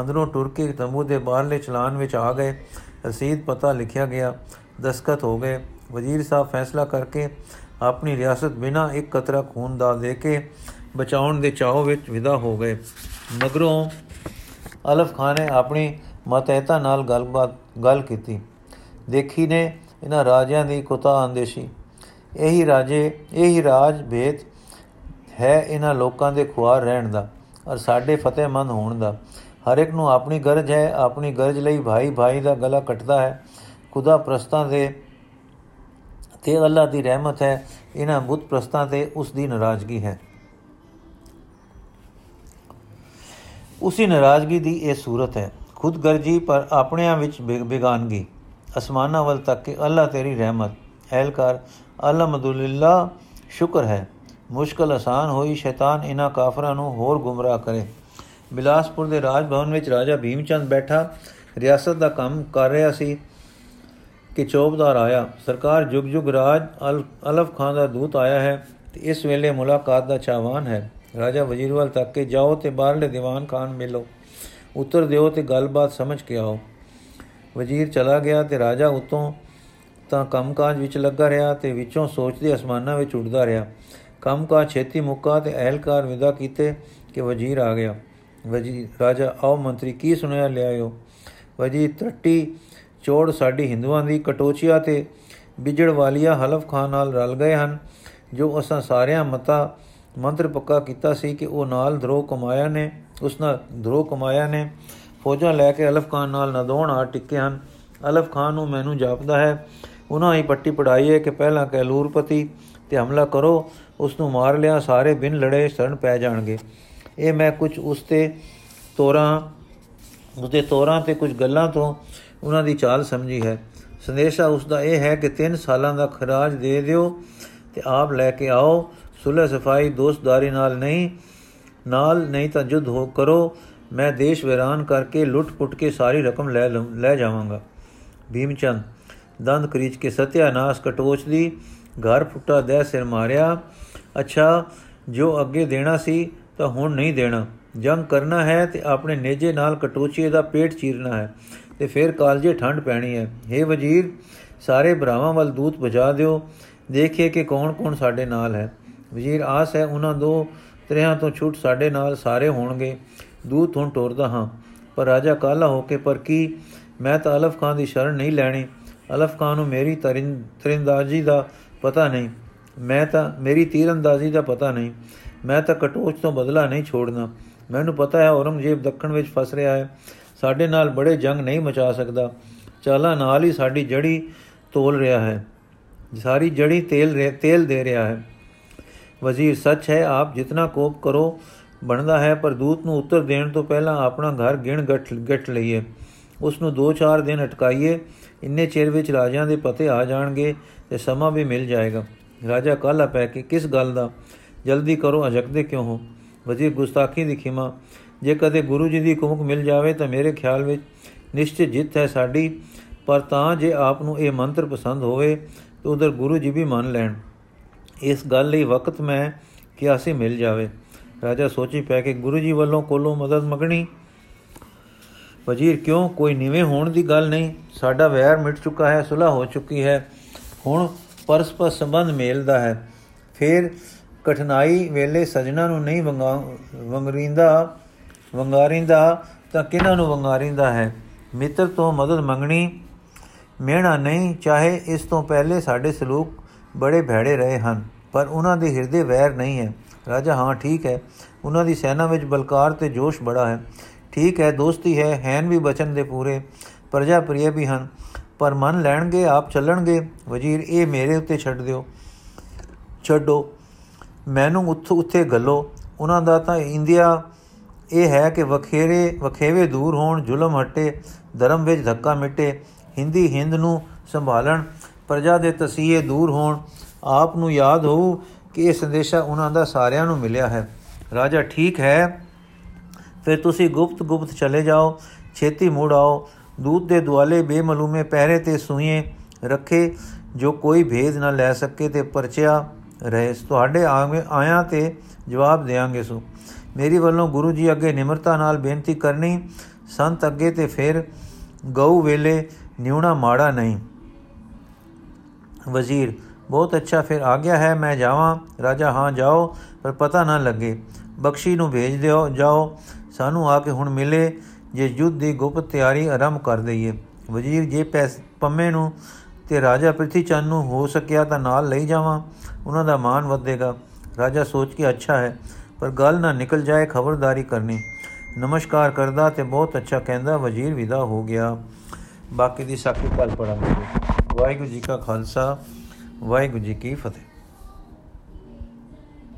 ਅੰਦਰੋਂ ਟੁਰ ਕੇ ਤੰਬੂ ਦੇ ਬਾਹਰਲੇ ਚਲਾਨ ਵਿੱਚ ਆ ਗਏ। ਰਸੀਦ ਪਤਾ ਲਿਖਿਆ ਗਿਆ। ਦਸਖਤ ਹੋ ਗਏ। ਵਜ਼ੀਰ ਸਾਹਿਬ ਫੈਸਲਾ ਕਰਕੇ ਆਪਣੀ ਰਿਆਸਤ ਬਿਨਾ ਇੱਕ ਕਤਰਾ ਖੂਨ ਦਾ ਦੇ ਕੇ ਬਚਾਉਣ ਦੇ ਚਾਹੋ ਵਿੱਚ ਵਿਦਾ ਹੋ ਗਏ। ਮਗਰੋਂ ਅਲਫ ਖਾਨ ਨੇ ਆਪਣੀ ਮਤਹਿਤਾ ਨਾਲ ਗੱਲਬਾਤ, ਗੱਲ ਕੀਤੀ। ਦੇਖੀ ਨੇ ਇਹਨਾਂ ਰਾਜਿਆਂ ਦੀ ਕੁਤਾ ਅੰਦੇਸ਼ੀ। ਇਹੀ ਰਾਜੇ, ਇਹੀ ਰਾਜ ਭੇਦ ਹੈ ਇਹਨਾਂ ਲੋਕਾਂ ਦੇ ਖੁਆਰ ਰਹਿਣ ਦਾ ਔਰ ਸਾਡੇ ਫਤਿਹਮੰਦ ਹੋਣ ਦਾ। ਹਰ ਇੱਕ ਨੂੰ ਆਪਣੀ ਗਰਜ ਹੈ, ਆਪਣੀ ਗਰਜ ਲਈ ਭਾਈ ਭਾਈ ਦਾ ਗਲਾ ਕੱਟਦਾ ਹੈ। ਖੁਦਾ ਪ੍ਰਸਤਾਂ ਦੇ ਤੇ ਅੱਲਾ ਦੀ ਰਹਿਮਤ ਹੈ, ਇਹਨਾਂ ਬੁੱਤ ਪ੍ਰਸਤਾਂ ਤੇ ਉਸ ਦੀ ਨਾਰਾਜ਼ਗੀ ਹੈ। ਉਸੇ ਨਾਰਾਜ਼ਗੀ ਦੀ ਇਹ ਸੂਰਤ ਹੈ। ਖੁਦ ਗਰਜੀ ਪਰ ਆਪਣਿਆਂ ਵਿੱਚ ਬੇਗਾਨਗੀ। ਅਸਮਾਨਾਂ ਵੱਲ ਤੱਕ ਕੇ ਅੱਲਾ ਤੇਰੀ ਰਹਿਮਤ। ਐਲਕਾਰ ਅਲਹਮਦੁਲਿਲਾ ਸ਼ੁਕਰ ਹੈ। ਮੁਸ਼ਕਲ ਆਸਾਨ ਹੋਈ ਸ਼ੈਤਾਨ ਇਹਨਾਂ ਕਾਫਰਾਂ ਨੂੰ ਹੋਰ ਗੁੰਮਰਾਹ ਕਰੇ। ਬਿਲਾਸਪੁਰ ਦੇ ਰਾਜ ਭਵਨ ਵਿੱਚ ਰਾਜਾ ਭੀਮਚੰਦ ਬੈਠਾ। ਰਿਆਸਤ ਦਾ ਕੰਮ ਕਰ ਰਿਹਾ ਸੀ। ਕਿ ਚੌਬਦਾਰ ਆਇਆ, ਸਰਕਾਰ ਜੁਗ ਜੁਗ ਰਾਜ ਅਲਫ ਖਾਨ ਦਾ ਦੂਤ ਆਇਆ ਹੈ ਤੇ ਇਸ ਵੇਲੇ ਮੁਲਾਕਾਤ ਦਾ ਚਾਹਵਾਨ ਹੈ। ਰਾਜਾ ਵਜ਼ੀਰਵਾਲ ਤੱਕ ਕੇ ਜਾਓ ਤੇ ਬਾਹਰਲੇ ਦੀਵਾਨ ਖਾਨ ਮਿਲੋ। ਉੱਤਰ ਦਿਓ ਤੇ ਗੱਲਬਾਤ ਸਮਝ ਕੇ ਆਓ। ਵਜ਼ੀਰ ਚਲਾ ਗਿਆ ਤੇ ਰਾਜਾ ਉਤੋਂ ਤਾਂ ਕੰਮਕਾਜ ਵਿੱਚ ਲੱਗਾ ਰਿਹਾ ਤੇ ਵਿੱਚੋਂ ਸੋਚਦੇ ਅਸਮਾਨਾਂ ਵਿੱਚ ਉੱਡਦਾ ਰਿਹਾ। ਕੰਮਕਾਜ ਛੇਤੀ ਮੁੱਕਾ ਤੇ ਅਹਿਲਕਾਰ ਵਿਦਾ ਕੀਤੇ ਕਿ ਵਜ਼ੀਰ ਆ ਗਿਆ। ਵਜੀ, ਰਾਜਾ, ਆਓ ਮੰਤਰੀ, ਕੀ ਸੁਣਿਆ ਲਿਆਇਓ ਵਜੀ ਟੱਟੀ ਚੋੜ ਸਾਡੀ ਹਿੰਦੂਆਂ ਦੀ ਕਟੋਚੀਆ ਤੇ ਵਿਜੜ ਵਾਲੀਆ ਹਲਫ ਖਾਨ ਨਾਲ ਰਲ ਗਏ ਹਨ, ਜੋ ਅਸਾਂ ਸਾਰਿਆਂ ਮਤਾ ਮੰਤਰ ਪੱਕਾ ਕੀਤਾ ਸੀ ਕਿ ਉਹ ਨਾਲ ਧਰੋ ਕਮਾਇਆ ਨੇ, ਉਸ ਨਾਲ ਧਰੋ ਕਮਾਇਆ ਨੇ। ਫੌਜਾਂ ਲੈ ਕੇ ਅਲਫ ਖਾਨ ਨਾਲ ਨਦੋਣ ਆ ਟਿੱਕੇ ਹਨ। ਅਲਫ ਖਾਨ ਨੂੰ ਮੈਨੂੰ ਜਾਪਦਾ ਹੈ, ਉਹਨਾਂ ਹੀ ਪੱਟੀ ਪੜਾਈ ਹੈ ਕਿ ਪਹਿਲਾਂ ਕੈਲੂਰਪਤੀ ਤੇ ਹਮਲਾ ਕਰੋ, ਉਸ ਨੂੰ ਮਾਰ ਲਿਆ, ਸਾਰੇ ਬਿਨ ਲੜੇ ਸ਼ਰਨ ਪੈ ਜਾਣਗੇ। ਇਹ ਮੈਂ ਕੁਝ ਉਸ ਤੇ ਤੋਰਾਂ, ਉਸਦੇ ਤੋਰਾਂ ਤੇ ਕੁਝ ਗੱਲਾਂ ਤੋਂ ਉਹਨਾਂ ਦੀ ਚਾਲ ਸਮਝੀ ਹੈ। ਸੰਦੇਸ਼ਾ ਉਸ ਦਾ ਇਹ ਹੈ ਕਿ 3 ਸਾਲਾਂ ਦਾ ਖਰਾਜ ਦੇ ਦਿਓ ਤੇ ਆਪ ਲੈ ਕੇ ਆਓ। ਸੁਲਹ ਸਫ਼ਾਈ ਦੋਸਤਦਾਰੀ ਨਾਲ ਨਹੀਂ ਨਾਲ ਨਹੀਂ ਤਾਂ ਜੁਦ ਹੋ ਕਰੋ। ਮੈਂ ਦੇਸ਼ ਵਿਰਾਨ ਕਰਕੇ ਲੁੱਟ-ਪੁੱਟ ਕੇ ਸਾਰੀ ਰਕਮ ਲੈ ਲੈ ਜਾਵਾਂਗਾ। ਭੀਮਚੰਦ, ਦੰਦ ਕਰੀਚ ਕੇ ਸਤਿਆਨਾਸ਼ ਕਟੋਚ ਦੀ, ਘਰ ਫੁੱਟਾ ਦੇ ਸਿਰ ਮਾਰਿਆ। ਅੱਛਾ, ਜੋ ਅੱਗੇ ਦੇਣਾ ਸੀ ਤਾਂ ਹੁਣ ਨਹੀਂ ਦੇਣਾ। ਜੰਗ ਕਰਨਾ ਹੈ ਤੇ ਆਪਣੇ ਨੇਜੇ ਨਾਲ ਕਟੋਚੀਏ ਦਾ ਪੇਟ ਚੀਰਨਾ ਹੈ। ਤੇ ਫਿਰ ਕਾਲਜੇ ਠੰਡ ਪੈਣੀ ਹੈ। हे ਵਜ਼ੀਰ, ਸਾਰੇ ਭਰਾਵਾਂ ਵੱਲ ਦੂਤ ਭਜਾ ਦਿਓ। ਦੇਖੀਏ ਕਿ ਕੌਣ-ਕੌਣ ਸਾਡੇ ਨਾਲ ਹੈ। ਵਜ਼ੀਰ, ਆਸ ਹੈ ਉਹਨਾਂ ਦੋ ਤਰਿਆਂ ਤੋਂ ਛੁੱਟ ਸਾਡੇ ਨਾਲ ਸਾਰੇ ਹੋਣਗੇ। ਦੂਤ ਹੁਣ ਟੋਰਦਾ ਹਾਂ, ਪਰ ਰਾਜਾ ਕਾਲਾ ਹੋ ਕੇ, ਪਰ ਕੀ ਮੈਂ ਤਾਂ ਅਲਫ ਖਾਨ ਦੀ ਸ਼ਰਨ ਨਹੀਂ ਲੈਣੀ? ਅਲਫ ਖਾਨ ਨੂੰ ਮੇਰੀ ਤਰਿੰਦਾਜੀ ਦਾ ਪਤਾ ਨਹੀਂ। ਮੈਂ ਤਾਂ, ਮੇਰੀ ਤੀਰੰਦਾਜ਼ੀ ਦਾ ਪਤਾ ਨਹੀਂ। ਮੈਂ ਤਾਂ ਕਟੋਚ ਤੋਂ ਬਦਲਾ ਨਹੀਂ ਛੋੜਨਾ। ਮੈਨੂੰ ਪਤਾ ਹੈ ਔਰੰਗਜ਼ੇਬ ਦੱਖਣ ਵਿੱਚ ਫਸ ਰਿਹਾ ਹੈ। ਸਾਡੇ ਨਾਲ ਬੜੇ ਜੰਗ ਨਹੀਂ ਮਚਾ ਸਕਦਾ। ਚਾਲਾ ਨਾਲ ਹੀ ਸਾਡੀ ਜੜੀ ਤੋਲ ਰਿਹਾ ਹੈ। ਸਾਰੀ ਜੜੀ ਤੇਲ ਤੇਲ ਦੇ ਰਿਹਾ ਹੈ। ਵਜ਼ੀਰ, ਸੱਚ ਹੈ, ਆਪ ਜਿਤਨਾ ਕੋਪ ਕਰੋ, ਬਣਦਾ ਹੈ, ਪਰ ਦੂਤ ਨੂੰ ਉੱਤਰ ਦੇਣ ਤੋਂ ਪਹਿਲਾਂ ਆਪਣਾ ਘਰ ਗਿਣ ਗੱਠ ਗੱਠ ਲਈਏ। ਉਸ ਨੂੰ 2-4 ਦਿਨ ਅਟਕਾਈਏ। ਇੰਨੇ ਚਿਰ ਵਿੱਚ ਰਾਜਿਆਂ ਦੇ ਪਤੇ ਆ ਜਾਣਗੇ ਤੇ ਸਮਾਂ ਵੀ ਮਿਲ ਜਾਏਗਾ। ਰਾਜਾ ਕਾਲਾ ਪੈ ਕੇ, ਕਿਸ ਗੱਲ ਦਾ? ਜਲਦੀ ਕਰੋ ਅਜਕਦੇ ਕਿਉਂ ਹੋ? ਵਜ਼ੀਰ ਗੁਸਤਾਖੀ ਦੀ ਖਿਮਾ ਜੇ ਕਦੇ ਗੁਰੂ ਜੀ ਦੀ ਕੁਮਕ ਮਿਲ ਜਾਵੇ ਤਾਂ ਮੇਰੇ ਖਿਆਲ ਵਿੱਚ ਨਿਸ਼ਚਿਤ ਜਿੱਤ ਹੈ ਸਾਡੀ। ਪਰ ਤਾਂ ਜੇ ਆਪ ਨੂੰ ਇਹ ਮੰਤਰ ਪਸੰਦ ਹੋਵੇ, ਤਾਂ ਉਧਰ ਗੁਰੂ ਜੀ ਵੀ ਮੰਨ ਲੈਣ। ਇਸ ਗੱਲ ਲਈ ਵਕਤ ਮੈਂ ਕਿਆਸੀ ਮਿਲ ਜਾਵੇ। ਰਾਜਾ ਸੋਚੀ ਪੈ ਕੇ ਗੁਰੂ ਜੀ ਵੱਲੋਂ ਕੋਲੋਂ ਮਦਦ ਮੰਗਣੀ। ਵਜ਼ੀਰ ਕਿਉਂ? ਕੋਈ ਨਿਵੇਂ ਹੋਣ ਦੀ ਗੱਲ ਨਹੀਂ। ਸਾਡਾ ਵੈਰ ਮਿਟ ਚੁੱਕਾ ਹੈ ਸੁਲਾ ਹੋ ਚੁੱਕੀ ਹੈ। ਹੁਣ ਪਰਸਪਰ ਸੰਬੰਧ ਮੇਲਦਾ ਹੈ। ਫਿਰ ਕਠਨਾਈ ਵੇਲੇ ਸਜਣਾ ਨੂੰ ਨਹੀਂ ਵੰਗਰੀਂਦਾ ਵੰਗਾਰਿੰਦਾ ਤਾਂ ਕਿਨਾਂ ਨੂੰ ਵੰਗਾਰਿੰਦਾ ਹੈ? ਮਿੱਤਰ ਤੋਂ ਮਦਦ ਮੰਗਣੀ, ਮਿਹਣਾ ਨਹੀਂ, ਚਾਹੇ ਇਸ ਤੋਂ ਪਹਿਲੇ ਸਾਡੇ ਸਲੂਕ ਬੜੇ ਭੈੜੇ ਰਹੇ ਹਨ, ਪਰ ਉਹਨਾਂ ਦੇ ਹਿਰਦੇ ਵੈਰ ਨਹੀਂ ਹੈ। ਰਾਜਾ, ਹਾਂ, ਠੀਕ ਹੈ। ਉਹਨਾਂ ਦੀ ਸੈਨਾ ਵਿੱਚ ਬਲਕਾਰ ਤੇ ਜੋਸ਼ ਬੜਾ ਹੈ। ਠੀਕ ਹੈ, ਦੋਸਤੀ ਹੈ, ਹੈਨ ਵੀ ਬਚਨ ਦੇ ਪੂਰੇ, ਪ੍ਰਜਾ ਪ੍ਰਿਯ ਵੀ ਹਨ, ਪਰ ਮੰਨ ਲੈਣਗੇ, ਆਪ ਚੱਲਣਗੇ। ਵਜ਼ੀਰ, ਇਹ ਮੇਰੇ ਉੱਤੇ ਛੱਡ ਦਿਓ। ਛੱਡੋ। ਮੈਨੂੰ ਉੱਥੇ ਉੱਥੇ ਗੱਲੋ। ਉਹਨਾਂ ਦਾ ਤਾਂ ਇੰਡੀਆ ਇਹ ਹੈ ਕਿ ਵਖੇਰੇ, ਵਖੇਵੇ ਦੂਰ ਹੋਣ, ਜ਼ੁਲਮ ਹਟੇ, ਧਰਮ ਵਿੱਚ ਧੱਕਾ ਮਿਟੇ, ਹਿੰਦੀ, ਹਿੰਦ ਨੂੰ ਸੰਭਾਲਣ, ਪ੍ਰਜਾ ਦੇ ਤਸੀਹੇ ਦੂਰ ਹੋਣ। ਆਪ ਨੂੰ ਯਾਦ ਹੋਊ ਕਿ ਇਹ ਸੰਦੇਸ਼ਾ ਉਹਨਾਂ ਦਾ ਸਾਰਿਆਂ ਨੂੰ ਮਿਲਿਆ ਹੈ। ਰਾਜਾ, ਠੀਕ ਹੈ। ਫਿਰ ਤੁਸੀਂ ਗੁਪਤ ਗੁਪਤ ਚਲੇ ਜਾਓ। ਛੇਤੀ ਮੁੜ ਆਓ। ਦੂਤ ਦੇ ਦੁਆਲੇ ਬੇਮਲੂਮੇ ਪਹਿਰੇ ਤੇ ਸੂਏ ਰੱਖੇ। ਜੋ ਕੋਈ ਭੇਦ ਨਾ ਲੈ ਸਕੇ ਤੇ ਪਰਚਿਆ ਰਹੇ। ਤੁਹਾਡੇ ਆਇਆਂ ਤੇ ਜਵਾਬ ਦੇਾਂਗੇ ਸੋ। ਮੇਰੀ ਵੱਲੋਂ ਗੁਰੂ ਜੀ ਅੱਗੇ ਨਿਮਰਤਾ ਨਾਲ ਬੇਨਤੀ ਕਰਨੀ, ਸੰਤ ਅੱਗੇ ਤੇ ਫਿਰ ਗਊ ਵੇਲੇ ਨਿਉਣਾ ਮਾੜਾ ਨਹੀਂ। ਵਜ਼ੀਰ, ਬਹੁਤ ਅੱਛਾ ਫਿਰ ਆ ਗਿਆ ਹੈ, ਮੈਂ ਜਾਵਾਂ। ਰਾਜਾ, ਹਾਂ, ਜਾਓ, ਪਰ ਪਤਾ ਨਾ ਲੱਗੇ। ਬਖਸ਼ੀ ਨੂੰ ਭੇਜ ਦਿਓ, ਜਾਓ। ਸਾਨੂੰ ਆ ਕੇ ਹੁਣ ਮਿਲੇ, ਜੇ ਯੁੱਧ ਦੀ ਗੁਪਤ ਤਿਆਰੀ ਆਰੰਭ ਕਰ ਦਈਏ। ਵਜ਼ੀਰ, ਜੇ ਪੈਸ, ਪੰਮੇ ਨੂੰ ਤੇ ਰਾਜਾ ਪ੍ਰਿਥੀ ਚੰਨ ਨੂੰ ਹੋ ਸਕਿਆ ਤਾਂ ਨਾਲ ਲਈ ਜਾਵਾਂ। ਉਹਨਾਂ ਦਾ ਮਾਨ ਵਧੇਗਾ। ਰਾਜਾ ਸੋਚ ਕੇ ਅੱਛਾ ਹੈ। ਪਰ ਗੱਲ ਨਾ ਨਿਕਲ ਜਾਏ ਖਬਰਦਾਰੀ ਕਰਨੀ। ਨਮਸਕਾਰ ਕਰਦਾ ਤੇ ਬਹੁਤ ਅੱਛਾ ਕਹਿੰਦਾ, ਵਜ਼ੀਰ ਵਿਦਾ ਹੋ ਗਿਆ। ਬਾਕੀ ਦੀ ਸਾਖੀ ਕੱਲ ਪੜਾਂਗੇ ਵਾਹਿਗੁਰੂ ਜੀ ਕਾ ਖਾਲਸਾ, ਵਾਹਿਗੁਰੂ ਜੀ ਕੀ ਫਤਿਹ।